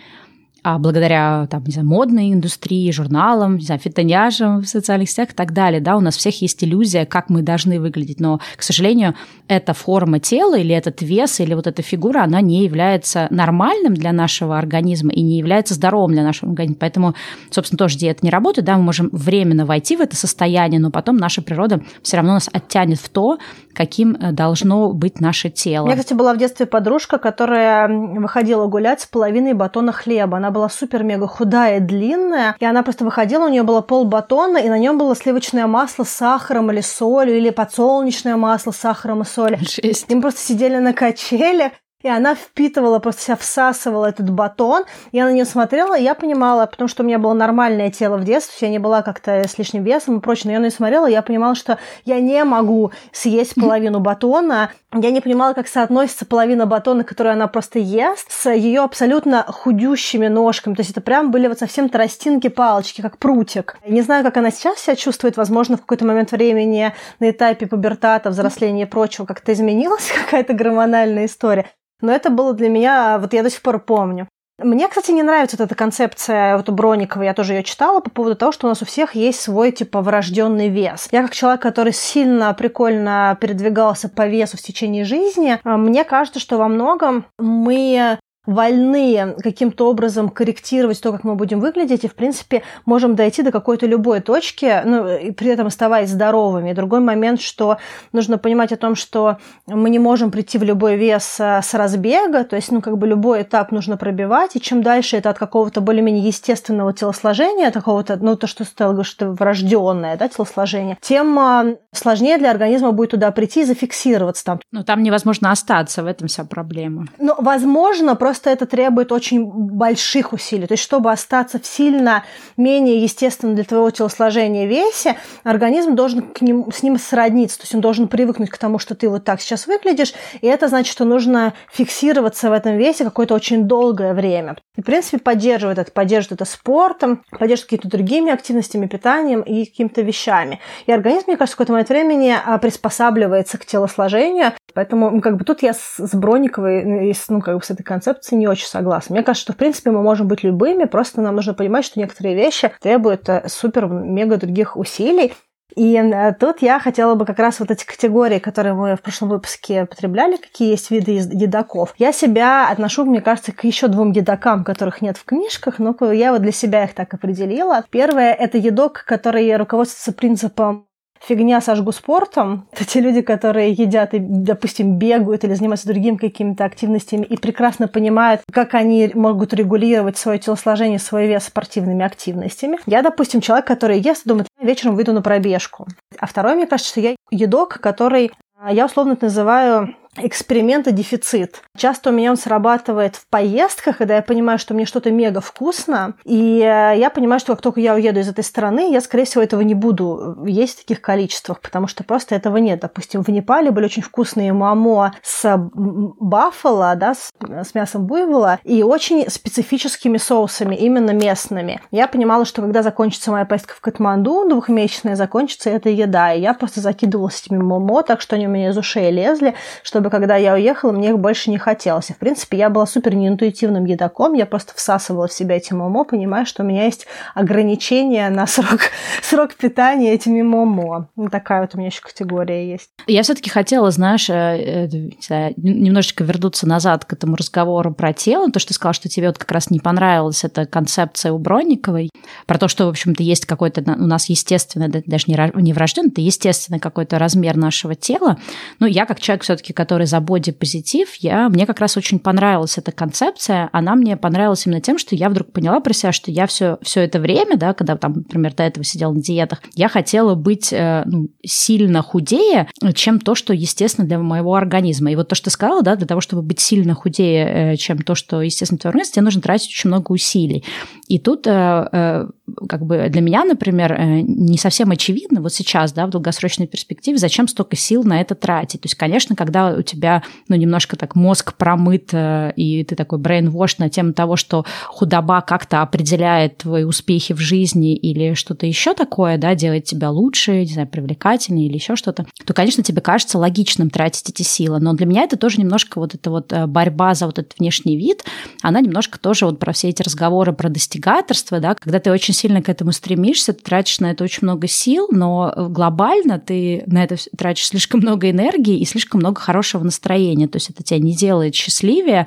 [SPEAKER 1] а благодаря там, не знаю, модной индустрии, журналам, не знаю, фитоняжам в социальных сетях и так далее, да, у нас всех есть иллюзия, как мы должны выглядеть, но, к сожалению, эта форма тела или этот вес или вот эта фигура, она не является нормальным для нашего организма и не является здоровым для нашего организма, поэтому, собственно, тоже диета не работает, да, мы можем временно войти в это состояние, но потом наша природа все равно нас оттянет в то, каким э, должно быть наше тело.
[SPEAKER 2] У меня, кстати, была в детстве подружка, которая выходила гулять с половиной батона хлеба. Она была супер-мега худая длинная, и она просто выходила, у нее было пол батона, и на нем было сливочное масло с сахаром или солью, или подсолнечное масло с сахаром и солью.
[SPEAKER 1] Жесть.
[SPEAKER 2] И мы просто сидели на качелях, и она впитывала, просто себя всасывала этот батон. Я на нее смотрела, и я понимала, потому что у меня было нормальное тело в детстве, я не была как-то с лишним весом и прочее, но я на нее смотрела, и я понимала, что я не могу съесть половину батона. Я не понимала, как соотносится половина батона, которую она просто ест, с ее абсолютно худющими ножками. То есть это прям были вот совсем тростинки, палочки, как прутик. Я не знаю, как она сейчас себя чувствует. Возможно, в какой-то момент времени на этапе пубертата, взросления и прочего как-то изменилась [laughs] какая-то гормональная история. Но это было для меня, вот я до сих пор помню. Мне, кстати, не нравится вот эта концепция вот у Броникова, я тоже ее читала по поводу того, что у нас у всех есть свой типа врожденный вес. Я как человек, который сильно прикольно передвигался по весу в течение жизни, мне кажется, что во многом мы вольны каким-то образом корректировать то, как мы будем выглядеть, и, в принципе, можем дойти до какой-то любой точки, ну, и при этом оставаясь здоровыми. И другой момент, что нужно понимать о том, что мы не можем прийти в любой вес э, с разбега, то есть, ну, как бы любой этап нужно пробивать, и чем дальше это от какого-то более-менее естественного телосложения, такого-то, ну, то, что стало говорить, что врожденное, да, телосложение, тем э, сложнее для организма будет туда прийти и зафиксироваться там.
[SPEAKER 1] Ну, там невозможно остаться, в этом вся проблема.
[SPEAKER 2] Ну, возможно, просто просто это требует очень больших усилий. То есть, чтобы остаться в сильно менее естественном для твоего телосложения весе, организм должен к ним, с ним сродниться. То есть, он должен привыкнуть к тому, что ты вот так сейчас выглядишь, и это значит, что нужно фиксироваться в этом весе какое-то очень долгое время. И, в принципе, поддерживает это, поддерживает это спортом, поддерживает какими-то другими активностями, питанием и какими-то вещами. И организм, мне кажется, в какой-то момент времени а, приспосабливается к телосложению. Поэтому как бы тут я с Брониковой, ну, как бы с этой концепцией концепции не очень согласна. Мне кажется, что, в принципе, мы можем быть любыми, просто нам нужно понимать, что некоторые вещи требуют э, супер-мега других усилий. И э, тут я хотела бы как раз вот эти категории, которые мы в прошлом выпуске потребляли, какие есть виды едоков. Я себя отношу, мне кажется, к еще двум едокам, которых нет в книжках, но я вот для себя их так определила. Первое – это едок, который руководствуется принципом фигня сожгу спортом. [laughs] Это те люди, которые едят и, допустим, бегают или занимаются другими какими-то активностями и прекрасно понимают, как они могут регулировать свое телосложение, свой вес спортивными активностями. Я, допустим, человек, который ест думает, вечером выйду на пробежку. А второй, мне кажется, что я едок, который а, я условно называю эксперимент и дефицит. Часто у меня он срабатывает в поездках, когда я понимаю, что мне что-то мега вкусно, и э, я понимаю, что как только я уеду из этой страны, я, скорее всего, этого не буду есть в таких количествах, потому что просто этого нет. Допустим, в Непале были очень вкусные мамо с баффало, да, с, с мясом буйвола, и очень специфическими соусами, именно местными. Я понимала, что когда закончится моя поездка в Катманду, двухмесячная, закончится эта еда, и я просто закидывалась этими момо, так что они у меня из ушей лезли, чтобы когда я уехала, мне их больше не хотелось. И, в принципе, я была супер неинтуитивным едоком, я просто всасывала в себя эти момо, понимая, что у меня есть ограничения на срок, [laughs] срок питания этими момо. Ну, такая вот у меня еще категория есть.
[SPEAKER 1] Я все-таки хотела, знаешь, э, э, немножечко вернуться назад к этому разговору про тело, то, что ты сказала, что тебе вот как раз не понравилась эта концепция у Бронниковой, про то, что, в общем-то, есть какой-то у нас естественный, даже не врожденный, это естественный какой-то размер нашего тела. Ну, я как человек все-таки, который за бодипозитив, я, мне как раз очень понравилась эта концепция. Она мне понравилась именно тем, что я вдруг поняла про себя, что я все, все это время, да, когда там, например, до этого сидела на диетах, я хотела быть э, ну, сильно худее, чем то, что естественно для моего организма. И вот то, что ты сказала, да, для того, чтобы быть сильно худее, э, чем то, что естественно твой организм, тебе нужно тратить очень много усилий. И тут э, как бы для меня, например, не совсем очевидно вот сейчас, да, в долгосрочной перспективе, зачем столько сил на это тратить. То есть, конечно, когда у тебя, ну, немножко так мозг промыт, и ты такой brainwash на тему того, что худоба как-то определяет твои успехи в жизни или что-то еще такое, да, делает тебя лучше, не знаю, привлекательнее или еще что-то, то, конечно, тебе кажется логичным тратить эти силы. Но для меня это тоже немножко вот эта вот э, борьба за вот этот внешний вид, она немножко тоже вот про все эти разговоры про достигаторство, да, когда ты очень сильно к этому стремишься, ты тратишь на это очень много сил, но глобально ты на это тратишь слишком много энергии и слишком много хорошего настроения. То есть это тебя не делает счастливее,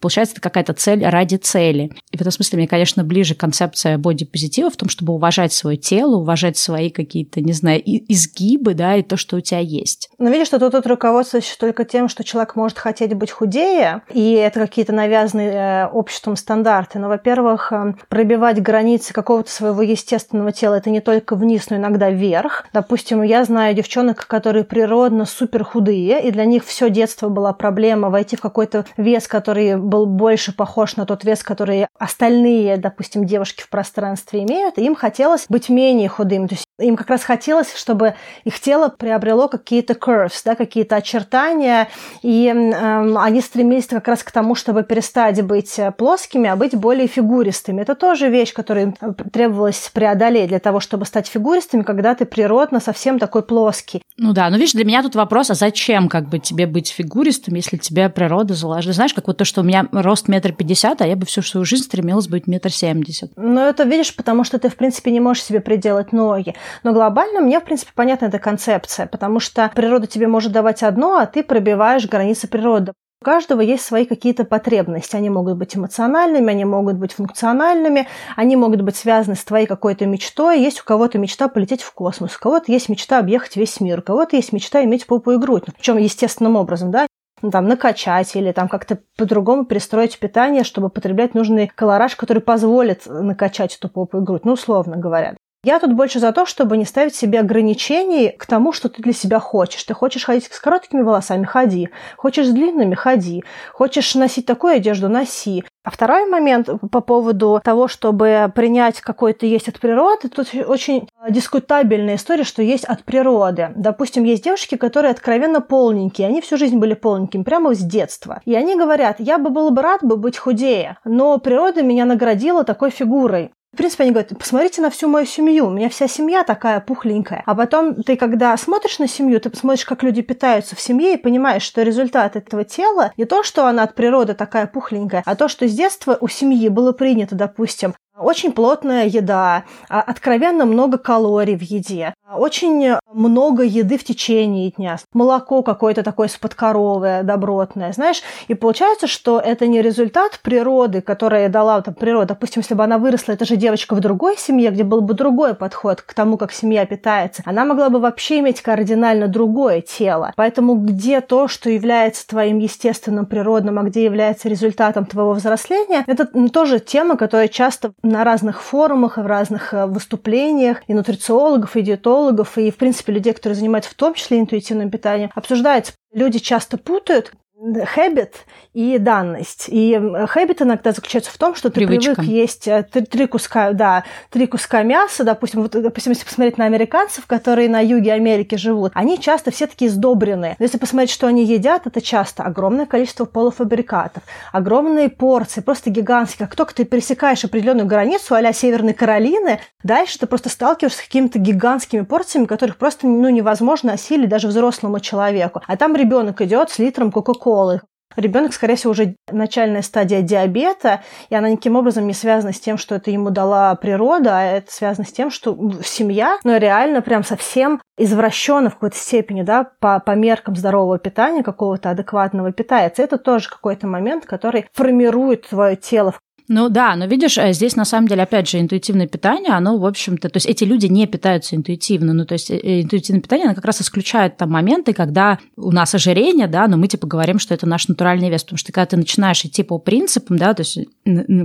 [SPEAKER 1] получается, это какая-то цель ради цели. И в этом смысле мне, конечно, ближе концепция бодипозитива в том, чтобы уважать свое тело, уважать свои какие-то, не знаю, изгибы, да, и то, что у тебя есть.
[SPEAKER 2] Но видишь, что тут, тут руководствуется только тем, что человек может хотеть быть худее, и это какие-то навязанные э, обществом стандарты. Но, во-первых, э, пробивать границы какого-то своего естественного тела это не только вниз, но иногда вверх. Допустим, я знаю девчонок, которые природно супер худые, и для них все детство была проблема войти в какой-то вес, который был больше похож на тот вес, который остальные, допустим, девушки в пространстве имеют, им хотелось быть менее худыми. То есть им как раз хотелось, чтобы их тело приобрело какие-то curves, да, какие-то очертания, и э, они стремились как раз к тому, чтобы перестать быть плоскими, а быть более фигуристыми. Это тоже вещь, которую им требовалось преодолеть для того, чтобы стать фигуристыми, когда ты природно совсем такой плоский.
[SPEAKER 1] Ну да, но видишь, для меня тут вопрос, а зачем как бы тебе быть фигуристым, если тебя природа заложила? Знаешь, как вот то, что у меня рост метр пятьдесят, а я бы всю свою жизнь стремилась быть метр семьдесят.
[SPEAKER 2] Ну это видишь, потому что ты, в принципе, не можешь себе приделать ноги. Но глобально мне, в принципе, понятна эта концепция, потому что природа тебе может давать одно, а ты пробиваешь границы природы. У каждого есть свои какие-то потребности. Они могут быть эмоциональными, они могут быть функциональными, они могут быть связаны с твоей какой-то мечтой. Есть у кого-то мечта полететь в космос, у кого-то есть мечта объехать весь мир, у кого-то есть мечта иметь попу и грудь. Ну, причем естественным образом, да, ну, там, накачать или там как-то по-другому перестроить питание, чтобы потреблять нужный колораж, который позволит накачать эту попу и грудь, ну, условно говоря. Я тут больше за то, чтобы не ставить себе ограничений к тому, что ты для себя хочешь. Ты хочешь ходить с короткими волосами – ходи. Хочешь с длинными – ходи. Хочешь носить такую одежду – носи. А второй момент по поводу того, чтобы принять какой-то есть от природы, тут очень дискутабельная история, что есть от природы. Допустим, есть девушки, которые откровенно полненькие, они всю жизнь были полненькими, прямо с детства. И они говорят, я бы был бы рад бы быть худее, но природа меня наградила такой фигурой. Принципе, они говорят, посмотрите на всю мою семью, у меня вся семья такая пухленькая. А потом ты, когда смотришь на семью, ты посмотришь, как люди питаются в семье и понимаешь, что результат этого тела не то, что она от природы такая пухленькая, а то, что с детства у семьи было принято, допустим, очень плотная еда, а, откровенно много калорий в еде, очень много еды в течение дня, молоко какое-то такое коровы добротное, знаешь, и получается, что это не результат природы, которая дала там, природа. Допустим, если бы она выросла, эта же девочка в другой семье, где был бы другой подход к тому, как семья питается, она могла бы вообще иметь кардинально другое тело. Поэтому где то, что является твоим естественным природным, а где является результатом твоего взросления, это тоже тема, которая часто на разных форумах и в разных э, выступлениях и нутрициологов, и диетологов, и, в принципе, людей, которые занимаются в том числе интуитивным питанием, обсуждается. Люди часто путают habit и данность. И habit иногда заключается в том, что ты Привычка. привык есть э, три, три куска, да, три куска мяса, допустим, вот, допустим, если посмотреть на американцев, которые на юге Америки живут, они часто все такие сдобренные. Но если посмотреть, что они едят, это часто огромное количество полуфабрикатов, огромные порции, просто гигантские. Как только ты пересекаешь определенную границу а Северной Каролины, дальше ты просто сталкиваешься с какими-то гигантскими порциями, которых просто ну, невозможно осилить даже взрослому человеку. А там ребенок идет с литром кока колы. Ребенок, скорее всего, уже начальная стадия диабета, и она никаким образом не связана с тем, что это ему дала природа, а это связано с тем, что семья, ну, реально прям совсем извращенно в какой-то степени, да, по, по меркам здорового питания, какого-то адекватного питается. Это тоже какой-то момент, который формирует твое тело
[SPEAKER 1] ну да, но видишь, э, здесь на самом деле, опять же, интуитивное питание, оно, в общем-то, то есть эти люди не питаются интуитивно, ну то есть э, интуитивное питание, оно как раз исключает там моменты, когда у нас ожирение, да, но мы типа говорим, что это наш натуральный вес, потому что когда ты начинаешь идти по принципам, да, то есть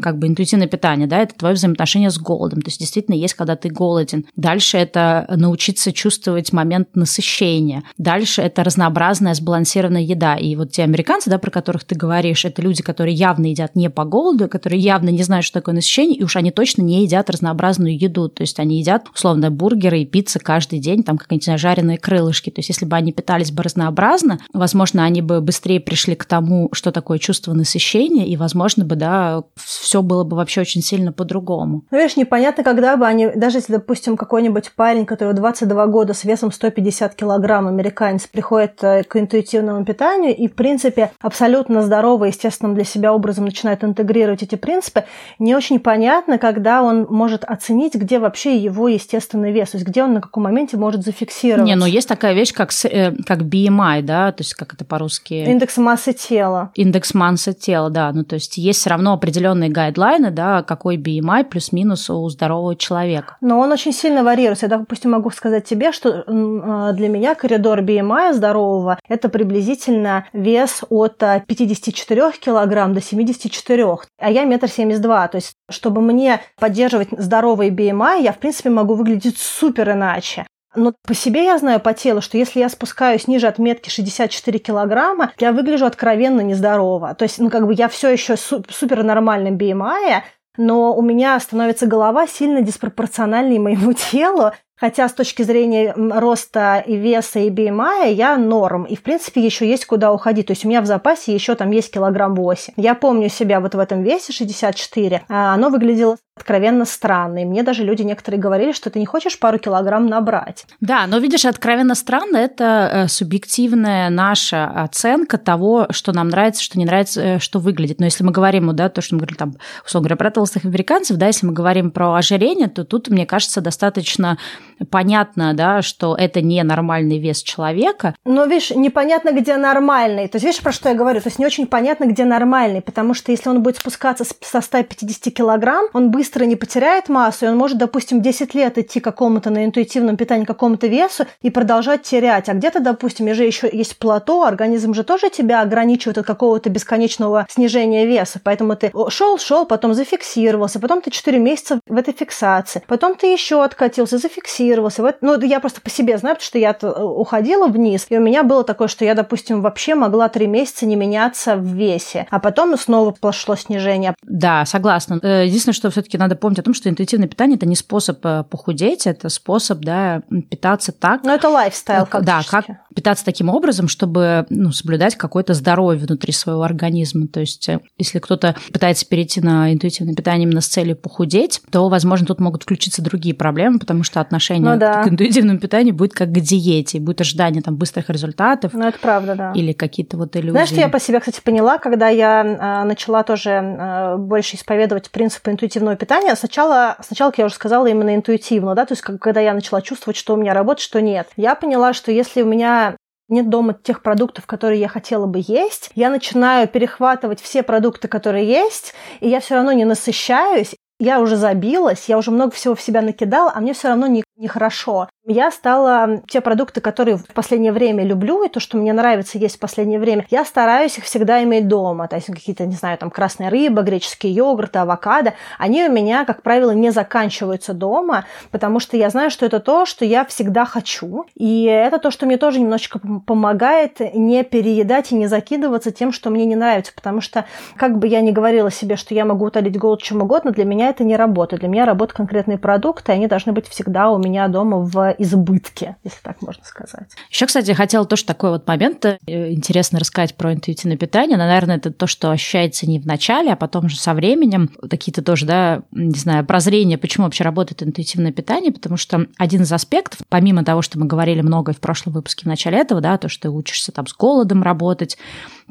[SPEAKER 1] как бы интуитивное питание, да, это твое взаимоотношение с голодом, то есть действительно есть, когда ты голоден. Дальше это научиться чувствовать момент насыщения. Дальше это разнообразная сбалансированная еда. И вот те американцы, да, про которых ты говоришь, это люди, которые явно едят не по голоду, которые явно не знают, что такое насыщение, и уж они точно не едят разнообразную еду. То есть они едят, условно, бургеры и пиццы каждый день, там какие-нибудь жареные крылышки. То есть если бы они питались бы разнообразно, возможно, они бы быстрее пришли к тому, что такое чувство насыщения, и, возможно, бы, да, все было бы вообще очень сильно по-другому.
[SPEAKER 2] Ну, видишь, непонятно, когда бы они, даже если, допустим, какой-нибудь парень, который 22 года с весом 150 килограмм, американец, приходит э, к интуитивному питанию и, в принципе, абсолютно здоровый, естественным для себя образом начинает интегрировать эти принципы, принципы, не очень понятно, когда он может оценить, где вообще его естественный вес, то есть где он на каком моменте может зафиксировать.
[SPEAKER 1] Не, но есть такая вещь, как, э, как BMI, да, то есть как это по-русски?
[SPEAKER 2] Индекс массы тела.
[SPEAKER 1] Индекс массы тела, да, ну то есть есть все равно определенные гайдлайны, да, какой BMI плюс-минус у здорового человека.
[SPEAKER 2] Но он очень сильно варьируется. Я, допустим, могу сказать тебе, что а, для меня коридор BMI здорового – это приблизительно вес от 54 килограмм до 74. А я метр 72. То есть, чтобы мне поддерживать здоровый BMI, я, в принципе, могу выглядеть супер иначе. Но по себе я знаю по телу, что если я спускаюсь ниже отметки 64 килограмма, я выгляжу откровенно нездорово. То есть, ну, как бы я все еще супер нормальным BMI, но у меня становится голова сильно диспропорциональной моему [laughs] телу, Хотя с точки зрения роста и веса и BMI я норм. И, в принципе, еще есть куда уходить. То есть у меня в запасе еще там есть килограмм 8. Я помню себя вот в этом весе 64. А оно выглядело откровенно странно. И мне даже люди некоторые говорили, что ты не хочешь пару килограмм набрать.
[SPEAKER 1] Да, но видишь, откровенно странно – это э, субъективная наша оценка того, что нам нравится, что не нравится, э, что выглядит. Но если мы говорим, да, то, что мы говорим, там, условно говоря, про толстых американцев, да, если мы говорим про ожирение, то тут, мне кажется, достаточно понятно, да, что это не нормальный вес человека.
[SPEAKER 2] Но, видишь, непонятно, где нормальный. То есть, видишь, про что я говорю? То есть, не очень понятно, где нормальный, потому что если он будет спускаться со 150 килограмм, он быстро не потеряет массу, и он может, допустим, 10 лет идти какому-то на интуитивном питании, какому-то весу и продолжать терять. А где-то, допустим, уже еще есть плато, организм же тоже тебя ограничивает от какого-то бесконечного снижения веса. Поэтому ты шел, шел, потом зафиксировался, потом ты 4 месяца в этой фиксации, потом ты еще откатился, зафиксировался, фиксировался. Вот, ну, я просто по себе знаю, потому что я э, уходила вниз, и у меня было такое, что я, допустим, вообще могла три месяца не меняться в весе, а потом снова пошло снижение.
[SPEAKER 1] Да, согласна. Э, единственное, что все-таки надо помнить о том, что интуитивное питание это не способ э, похудеть, это способ, да, питаться так.
[SPEAKER 2] Ну, это лайфстайл,
[SPEAKER 1] как Да, как питаться таким образом, чтобы ну, соблюдать какое-то здоровье внутри своего организма. То есть, если кто-то пытается перейти на интуитивное питание именно с целью похудеть, то, возможно, тут могут включиться другие проблемы, потому что отношения отношение ну, да. к интуитивному питанию будет как к диете, будет ожидание там быстрых результатов.
[SPEAKER 2] Ну, это правда, да.
[SPEAKER 1] Или какие-то вот иллюзии.
[SPEAKER 2] Знаешь, что я по себе, кстати, поняла, когда я а, начала тоже а, больше исповедовать принципы интуитивного питания. Сначала, сначала, как я уже сказала, именно интуитивно, да, то есть когда я начала чувствовать, что у меня работает, что нет. Я поняла, что если у меня нет дома тех продуктов, которые я хотела бы есть, я начинаю перехватывать все продукты, которые есть, и я все равно не насыщаюсь, я уже забилась, я уже много всего в себя накидала, а мне все равно не, нехорошо. Я стала те продукты, которые в последнее время люблю, и то, что мне нравится есть в последнее время, я стараюсь их всегда иметь дома. То есть какие-то, не знаю, там красная рыба, греческий йогурт, авокадо, они у меня, как правило, не заканчиваются дома, потому что я знаю, что это то, что я всегда хочу. И это то, что мне тоже немножечко помогает не переедать и не закидываться тем, что мне не нравится, потому что, как бы я ни говорила себе, что я могу утолить голод чем угодно, для меня это не работает. Для меня работают конкретные продукты, они должны быть всегда у меня дома в избытке, если так можно сказать.
[SPEAKER 1] Еще, кстати, хотела тоже такой вот момент э, интересно рассказать про интуитивное питание. Но, наверное, это то, что ощущается не в начале, а потом же со временем. Какие-то тоже, да, не знаю, прозрения, почему вообще работает интуитивное питание, потому что один из аспектов, помимо того, что мы говорили много в прошлом выпуске в начале этого, да, то, что ты учишься там с голодом работать,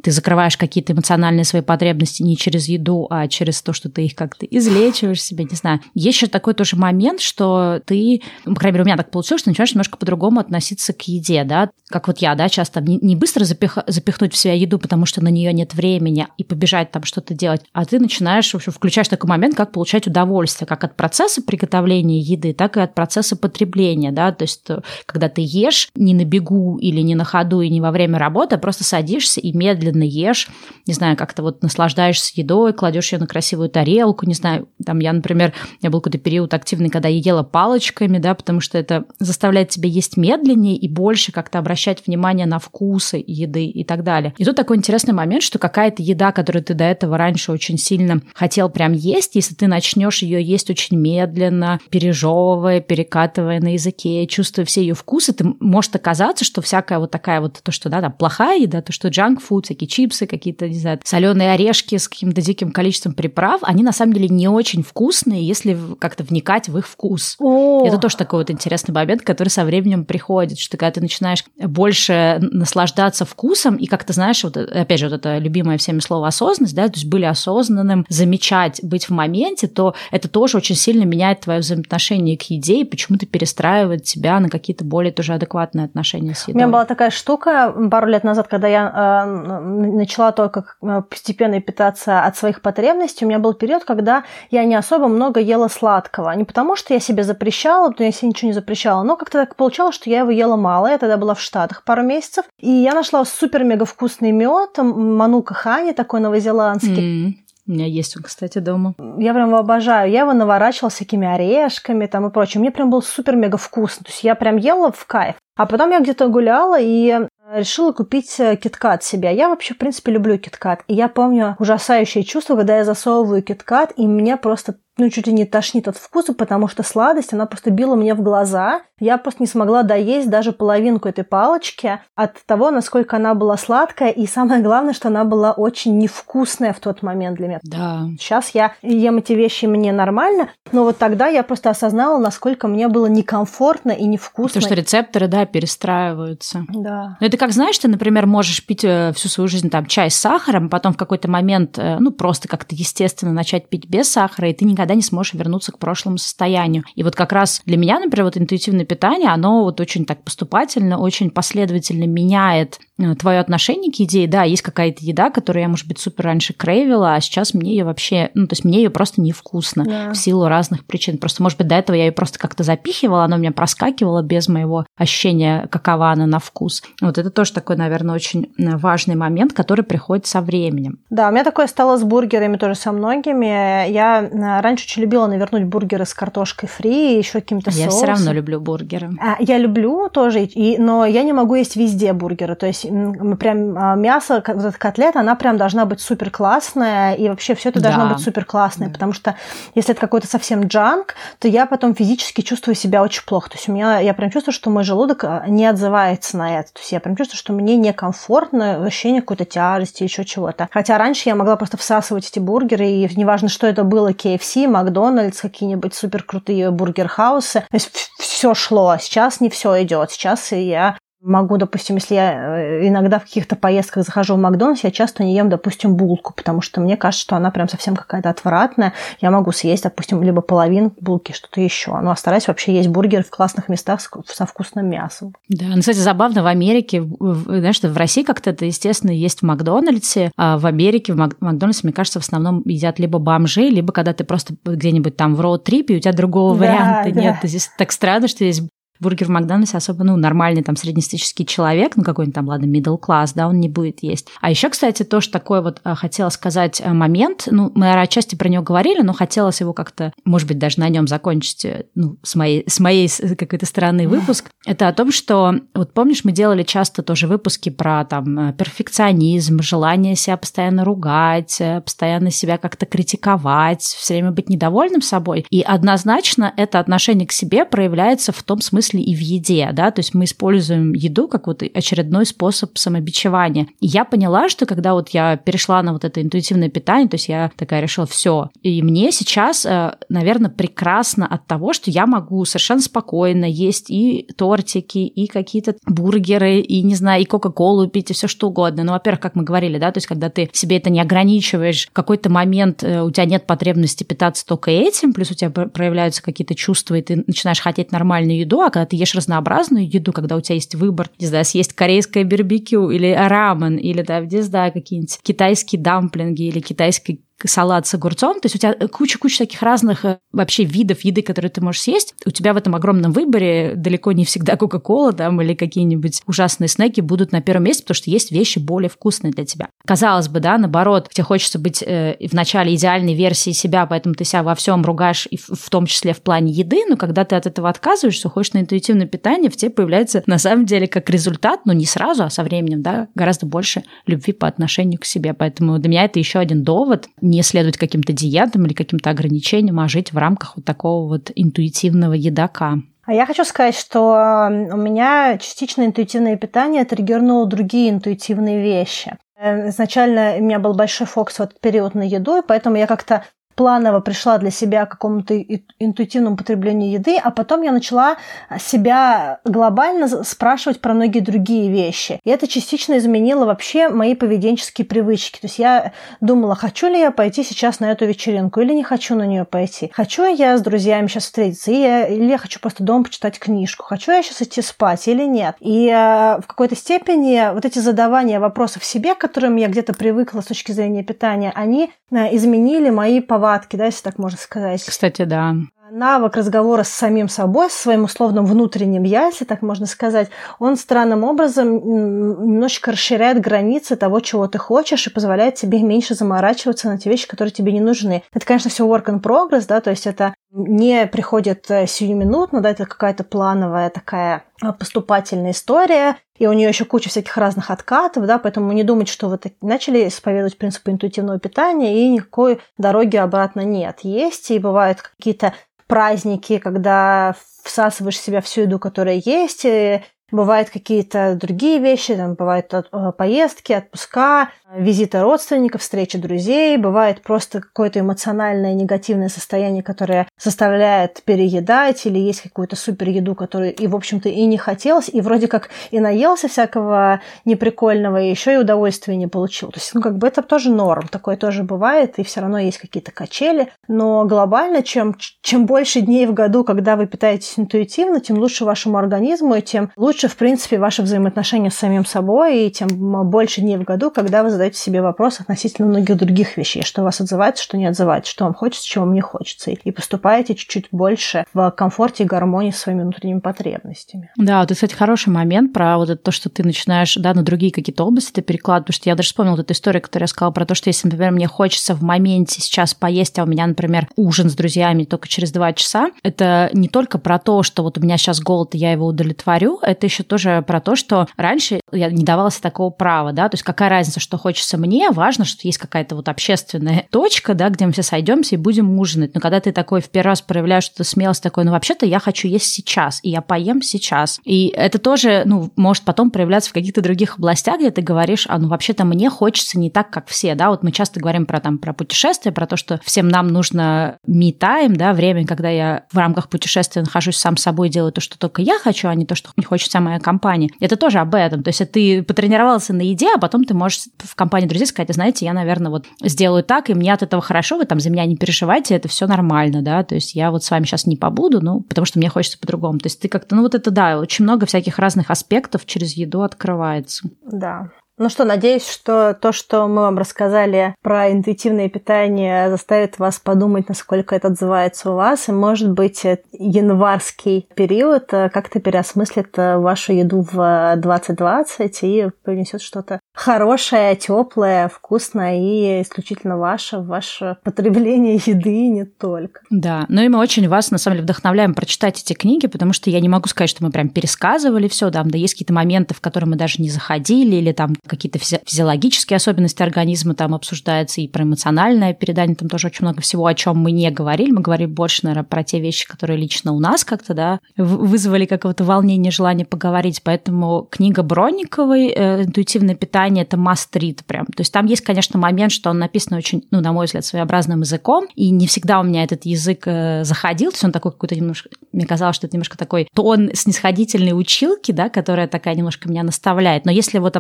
[SPEAKER 1] ты закрываешь какие-то эмоциональные свои потребности не через еду, а через то, что ты их как-то излечиваешь себе, не знаю. Есть еще такой тоже момент, что ты, ну, по крайней мере, у меня так получилось, что начинаешь немножко по-другому относиться к еде, да, как вот я, да, часто не, не быстро запих, запихнуть в себя еду, потому что на нее нет времени, и побежать там что-то делать, а ты начинаешь, в общем, включаешь такой момент, как получать удовольствие, как от процесса приготовления еды, так и от процесса потребления, да, то есть когда ты ешь не на бегу или не на ходу и не во время работы, а просто садишься и медленно ешь, не знаю, как-то вот наслаждаешься едой, кладешь ее на красивую тарелку, не знаю, там я, например, меня был какой-то период активный, когда я ела палочками, да, потому что это заставляет тебя есть медленнее и больше как-то обращать внимание на вкусы еды и так далее. И тут такой интересный момент, что какая-то еда, которую ты до этого раньше очень сильно хотел прям есть, если ты начнешь ее есть очень медленно, пережевывая, перекатывая на языке, чувствуя все ее вкусы, ты может оказаться, что всякая вот такая вот то, что да, там плохая еда, то, что junk food, всякие чипсы, какие-то, не знаю, соленые орешки с каким-то диким количеством приправ, они на самом деле не очень вкусные, если как-то вникать в их вкус.
[SPEAKER 2] О!
[SPEAKER 1] Это тоже такой вот интересный момент, который со временем приходит, что когда ты начинаешь больше наслаждаться вкусом и как-то, знаешь, вот опять же, вот это любимое всеми слово осознанность, да, то есть были осознанным, замечать, быть в моменте, то это тоже очень сильно меняет твое взаимоотношение к еде и почему-то перестраивает тебя на какие-то более тоже адекватные отношения с едой.
[SPEAKER 2] У меня была такая штука пару лет назад, когда я э, начала только э, постепенно питаться от своих потребностей, у меня был период, когда я не особо много ела сладкого. Не потому, что я себе запрещала, потому я себе ничего не запрещала, но как-то так получалось, что я его ела мало. Я тогда была в Штатах пару месяцев. И я нашла супер-мега вкусный мед, манука хани, такой новозеландский.
[SPEAKER 1] Mm. У меня есть он, кстати, дома.
[SPEAKER 2] Я прям его обожаю. Я его наворачивала всякими орешками там и прочим. Мне прям был супер-мега вкусно. То есть я прям ела в кайф. А потом я где-то гуляла и решила купить э, киткат себе. Я вообще, в принципе, люблю киткат. И я помню ужасающее чувство, когда я засовываю киткат, и мне просто ну, чуть ли не тошнит от вкуса, потому что сладость, она просто била мне в глаза. Я просто не смогла доесть даже половинку этой палочки от того, насколько она была сладкая, и самое главное, что она была очень невкусная в тот момент для меня.
[SPEAKER 1] Да.
[SPEAKER 2] Сейчас я ем эти вещи мне нормально, но вот тогда я просто осознала, насколько мне было некомфортно и невкусно.
[SPEAKER 1] Потому что рецепторы, да, перестраиваются.
[SPEAKER 2] Да.
[SPEAKER 1] Ну, это как, знаешь, ты, например, можешь пить э, всю свою жизнь там чай с сахаром, потом в какой-то момент, э, ну, просто как-то естественно начать пить без сахара, и ты никогда никогда не сможешь вернуться к прошлому состоянию. И вот как раз для меня, например, вот интуитивное питание, оно вот очень так поступательно, очень последовательно меняет твое отношение к еде. Да, есть какая-то еда, которую я, может быть, супер раньше крейвила, а сейчас мне ее вообще, ну, то есть мне ее просто невкусно
[SPEAKER 2] Да.
[SPEAKER 1] в силу разных причин. Просто, может быть, до этого я ее просто как-то запихивала, она у меня проскакивала без моего ощущения, какова она на вкус. Вот это тоже такой, наверное, очень э, важный момент, который приходит со временем.
[SPEAKER 2] Да, у меня такое стало с бургерами тоже со многими. Я э, раньше очень любила навернуть бургеры с картошкой фри и еще каким-то
[SPEAKER 1] Я
[SPEAKER 2] соусом.
[SPEAKER 1] все равно люблю бургеры.
[SPEAKER 2] А, Я люблю тоже, и, но я не могу есть везде бургеры. То есть прям а, мясо, вот эта котлета, она прям должна быть супер классная, и вообще все это должно
[SPEAKER 1] Да.
[SPEAKER 2] быть супер классное,
[SPEAKER 1] Да.
[SPEAKER 2] потому что если это какой-то совсем junk, то я потом физически чувствую себя очень плохо. То есть у меня, я прям чувствую, что мой желудок а, не отзывается на это. То есть я прям чувствую, что мне некомфортно, ощущение какой-то тяжести, еще чего-то. Хотя раньше я могла просто всасывать эти бургеры, и неважно, что это было, KFC, Макдональдс, какие-нибудь супер крутые бургер-хаусы. То есть все шло. Сейчас не все идет. Сейчас я могу, допустим, если я э, иногда в каких-то поездках захожу в Макдональдс, я часто не ем, допустим, булку, потому что мне кажется, что она прям совсем какая-то отвратная. Я могу съесть, допустим, либо половину булки, что-то еще. Ну, а стараюсь вообще есть бургеры в классных местах со вкусным мясом.
[SPEAKER 1] Да, ну, кстати, забавно, в Америке, знаешь, в России как-то это, естественно, есть в Макдональдсе, а в Америке в Макдональдсе, мне кажется, в основном едят либо бомжи, либо когда ты просто где-нибудь там в роуд-трипе, у тебя другого да, варианта да. нет. Здесь так странно, что есть бургер в Макдональдсе особо, ну, нормальный там среднестатистический человек, ну, какой-нибудь там, ладно, middle class, да, он не будет есть. А еще, кстати, тоже такой вот а, хотела сказать э, момент, ну, мы отчасти про него говорили, но хотелось его как-то, может быть, даже на нем закончить, э, ну, с моей, с моей какой-то стороны выпуск. [laughs] Это о том, что, вот помнишь, мы делали часто тоже выпуски про там э, перфекционизм, желание себя постоянно ругать, постоянно себя как-то критиковать, все время быть недовольным собой. И однозначно это отношение к себе проявляется в том смысле, смысле и в еде, да, то есть мы используем еду как вот очередной способ самобичевания. И я поняла, что когда вот я перешла на вот это интуитивное питание, то есть я такая решила, все, и мне сейчас, э, наверное, прекрасно от того, что я могу совершенно спокойно есть и тортики, и какие-то бургеры, и, не знаю, и Кока-Колу пить, и все что угодно. Ну, во-первых, как мы говорили, да, то есть когда ты себе это не ограничиваешь, в какой-то момент э, у тебя нет потребности питаться только этим, плюс у тебя проявляются какие-то чувства, и ты начинаешь хотеть нормальную еду, а когда ты ешь разнообразную еду, когда у тебя есть выбор, не знаю, съесть корейское барбекю или рамен, или, да, не знаю, какие-нибудь китайские дамплинги или китайский салат с огурцом, то есть у тебя куча-куча таких разных э, вообще видов еды, которые ты можешь съесть. У тебя в этом огромном выборе далеко не всегда Кока-Кола там или какие-нибудь ужасные снеки будут на первом месте, потому что есть вещи более вкусные для тебя. Казалось бы, да, наоборот, тебе хочется быть э, в начале идеальной версии себя, поэтому ты себя во всем ругаешь, и в, в том числе в плане еды, но когда ты от этого отказываешься, уходишь на интуитивное питание, в тебе появляется на самом деле как результат, но не сразу, а со временем, да, гораздо больше любви по отношению к себе. Поэтому для меня это еще один довод не следовать каким-то диетам или каким-то ограничениям, а жить в рамках вот такого вот интуитивного едока.
[SPEAKER 2] А я хочу сказать, что у меня частично интуитивное питание триггернуло другие интуитивные вещи. Э, изначально у меня был большой фокус в этот период на еду, и поэтому я как-то планово пришла для себя к какому-то интуитивному потреблению еды, а потом я начала себя глобально спрашивать про многие другие вещи. И это частично изменило вообще мои поведенческие привычки. То есть я думала, хочу ли я пойти сейчас на эту вечеринку или не хочу на нее пойти. Хочу я с друзьями сейчас встретиться, я, или я хочу просто дома почитать книжку. Хочу я сейчас идти спать или нет. И э, в какой-то степени вот эти задавания вопросов себе, которым я где-то привыкла с точки зрения питания, они э, изменили мои повадки повадки, да, если так можно сказать.
[SPEAKER 1] Кстати, да.
[SPEAKER 2] Навык разговора с самим собой, с своим условным внутренним я, если так можно сказать, он странным образом немножечко расширяет границы того, чего ты хочешь, и позволяет тебе меньше заморачиваться на те вещи, которые тебе не нужны. Это, конечно, все work in progress, да, то есть это не приходит э, сиюминутно, да, это какая-то плановая такая э, поступательная история, и у нее еще куча всяких разных откатов, да, поэтому не думать, что вы начали исповедовать принципы интуитивного питания, и никакой дороги обратно нет. Есть, и бывают какие-то праздники, когда всасываешь в себя всю еду, которая есть, и бывают какие-то другие вещи, там бывают э, поездки, отпуска, визиты родственников, встречи друзей, бывает просто какое-то эмоциональное негативное состояние, которое заставляет переедать или есть какую-то супер еду, которую и, в общем-то, и не хотелось, и вроде как и наелся всякого неприкольного, и еще и удовольствия не получил. То есть, ну, как бы это тоже норм, такое тоже бывает, и все равно есть какие-то качели, но глобально, чем, чем больше дней в году, когда вы питаетесь интуитивно, тем лучше вашему организму, и тем лучше, в принципе, ваши взаимоотношения с самим собой, и тем больше дней в году, когда вы задаете себе вопрос относительно многих других вещей, что вас отзывается, что не отзывается, что вам хочется, чего вам не хочется. И поступаете чуть-чуть больше в комфорте и гармонии с своими внутренними потребностями.
[SPEAKER 1] Да, вот это, кстати, хороший момент про вот это то, что ты начинаешь, да, на другие какие-то области это перекладывать, потому что я даже вспомнила вот эту историю, которую я сказала про то, что если, например, мне хочется в моменте сейчас поесть, а у меня, например, ужин с друзьями только через два часа, это не только про то, что вот у меня сейчас голод, и я его удовлетворю, это еще тоже про то, что раньше я не давалась такого права, да, то есть какая разница, что хочется мне, важно, что есть какая-то вот общественная [laughs] точка, да, где мы все сойдемся и будем ужинать. Но когда ты такой в первый раз проявляешь что-то смелость такой, ну вообще-то я хочу есть сейчас, и я поем сейчас. И это тоже, ну, может потом проявляться в каких-то других областях, где ты говоришь, а ну вообще-то мне хочется не так, как все, да, вот мы часто говорим про там про путешествия, про то, что всем нам нужно me-time, да, время, когда я в рамках путешествия нахожусь сам собой, делаю то, что только я хочу, а не то, что мне хочется моя компания. Это тоже об этом. То есть ты потренировался на еде, а потом ты можешь в компании друзей сказать, знаете, я, наверное, вот сделаю так, и мне от этого хорошо, вы там за меня не переживайте, это все нормально, да, то есть я вот с вами сейчас не побуду, ну, потому что мне хочется по-другому. То есть ты как-то, ну вот это да, очень много всяких разных аспектов через еду открывается.
[SPEAKER 2] Да. Ну что, надеюсь, что то, что мы вам рассказали про интуитивное питание, заставит вас подумать, насколько это отзывается у вас, и, может быть, январский период э, как-то переосмыслит э, вашу еду в 2020 и принесет что-то хорошее, теплое, вкусное и исключительно ваше, ваше потребление еды не только.
[SPEAKER 1] Да, ну и мы очень вас, на самом деле, вдохновляем прочитать эти книги, потому что я не могу сказать, что мы прям пересказывали все, да, да есть какие-то моменты, в которые мы даже не заходили, или там какие-то физиологические особенности организма там обсуждаются, и про эмоциональное передание там тоже очень много всего, о чем мы не говорили. Мы говорили больше, наверное, про те вещи, которые лично у нас как-то, да, вызвали какого-то волнения, желание поговорить. Поэтому книга Бронниковой э, «Интуитивное питание» — это must прям. То есть там есть, конечно, момент, что он написан очень, ну, на мой взгляд, своеобразным языком, и не всегда у меня этот язык э, заходил, то есть он такой какой-то немножко, мне казалось, что это немножко такой тон снисходительной училки, да, которая такая немножко меня наставляет. Но если вот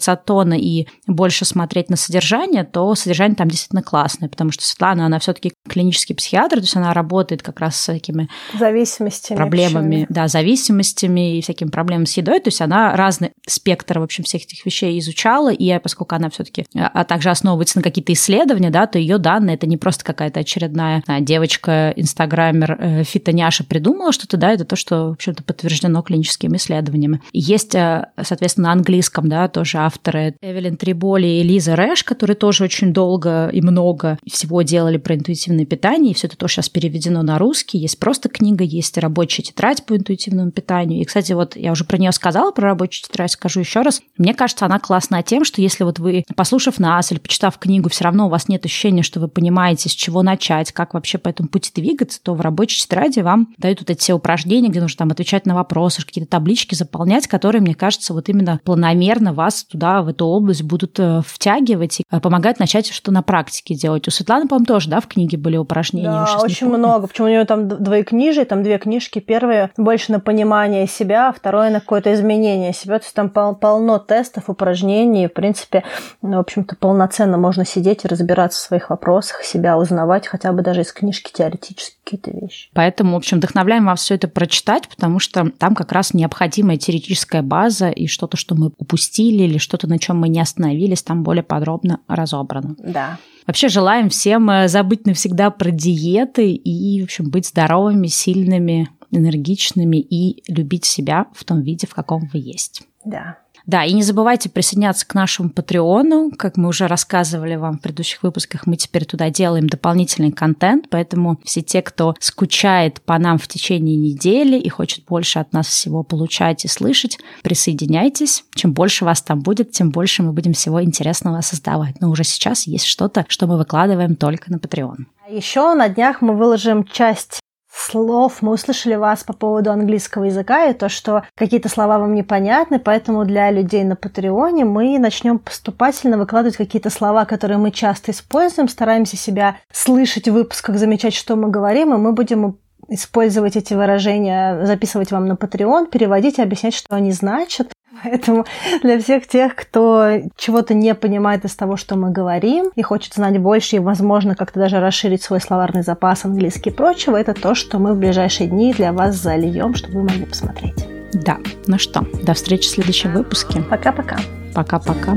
[SPEAKER 1] абстрагироваться от тона и больше смотреть на содержание, то содержание там действительно классное, потому что Светлана, она все-таки клинический психиатр, то есть она работает как раз с такими
[SPEAKER 2] зависимостями,
[SPEAKER 1] проблемами, да, зависимостями и всякими проблемами с едой, то есть она разный спектр, в общем, всех этих вещей изучала, и поскольку она все-таки а, а также основывается на какие-то исследования, да, то ее данные это не просто какая-то очередная а, девочка, инстаграмер, э, фитоняша придумала что-то, да, это то, что, в общем-то, подтверждено клиническими исследованиями. Есть, э, соответственно, на английском, да, тоже авторы Эвелин Триболи и Лиза Рэш, которые тоже очень долго и много всего делали про интуитивное питание, и все это тоже сейчас переведено на русский. Есть просто книга, есть рабочая тетрадь по интуитивному питанию. И, кстати, вот я уже про нее сказала, про рабочую тетрадь, скажу еще раз. Мне кажется, она классная тем, что если вот вы, послушав нас или почитав книгу, все равно у вас нет ощущения, что вы понимаете, с чего начать, как вообще по этому пути двигаться, то в рабочей тетради вам дают вот эти все упражнения, где нужно там отвечать на вопросы, какие-то таблички заполнять, которые, мне кажется, вот именно планомерно вас туда в эту область будут э, втягивать и э, помогать начать что-то на практике делать. У Светланы, по-моему, тоже, да, в книге были упражнения?
[SPEAKER 2] Да, очень много. Почему у нее там двоекнижие, там две книжки. Первые больше на понимание себя, а второе на какое-то изменение себя. То есть там пол- полно тестов, упражнений. В принципе, ну, в общем-то, полноценно можно сидеть и разбираться в своих вопросах, себя узнавать, хотя бы даже из книжки теоретически какие-то вещи.
[SPEAKER 1] Поэтому, в общем, вдохновляем вас все это прочитать, потому что там как раз необходимая теоретическая база и что-то, что мы упустили или что-то, на чем мы не остановились, там более подробно разобрано.
[SPEAKER 2] Да.
[SPEAKER 1] Вообще желаем всем э, забыть навсегда про диеты и, в общем, быть здоровыми, сильными, энергичными и любить себя в том виде, в каком вы есть.
[SPEAKER 2] Да.
[SPEAKER 1] Да, и не забывайте присоединяться к нашему Патреону. Как мы уже рассказывали вам в предыдущих выпусках, мы теперь туда делаем дополнительный контент, поэтому все те, кто скучает по нам в течение недели и хочет больше от нас всего получать и слышать, присоединяйтесь. Чем больше вас там будет, тем больше мы будем всего интересного создавать. Но уже сейчас есть что-то, что мы выкладываем только на Patreon.
[SPEAKER 2] Еще на днях мы выложим часть слов мы услышали вас по поводу английского языка и то, что какие-то слова вам непонятны, поэтому для людей на Патреоне мы начнем поступательно выкладывать какие-то слова, которые мы часто используем, стараемся себя слышать в выпусках, замечать, что мы говорим, и мы будем использовать эти выражения, записывать вам на Patreon, переводить и объяснять, что они значат. [laughs] Поэтому для всех тех, кто чего-то не понимает из того, что мы говорим, и хочет знать больше, и, возможно, как-то даже расширить свой словарный запас английский и прочего, это то, что мы в ближайшие дни для вас зальем, чтобы вы могли посмотреть.
[SPEAKER 1] Да, ну что, до встречи в следующем выпуске.
[SPEAKER 2] Пока-пока.
[SPEAKER 1] Пока-пока.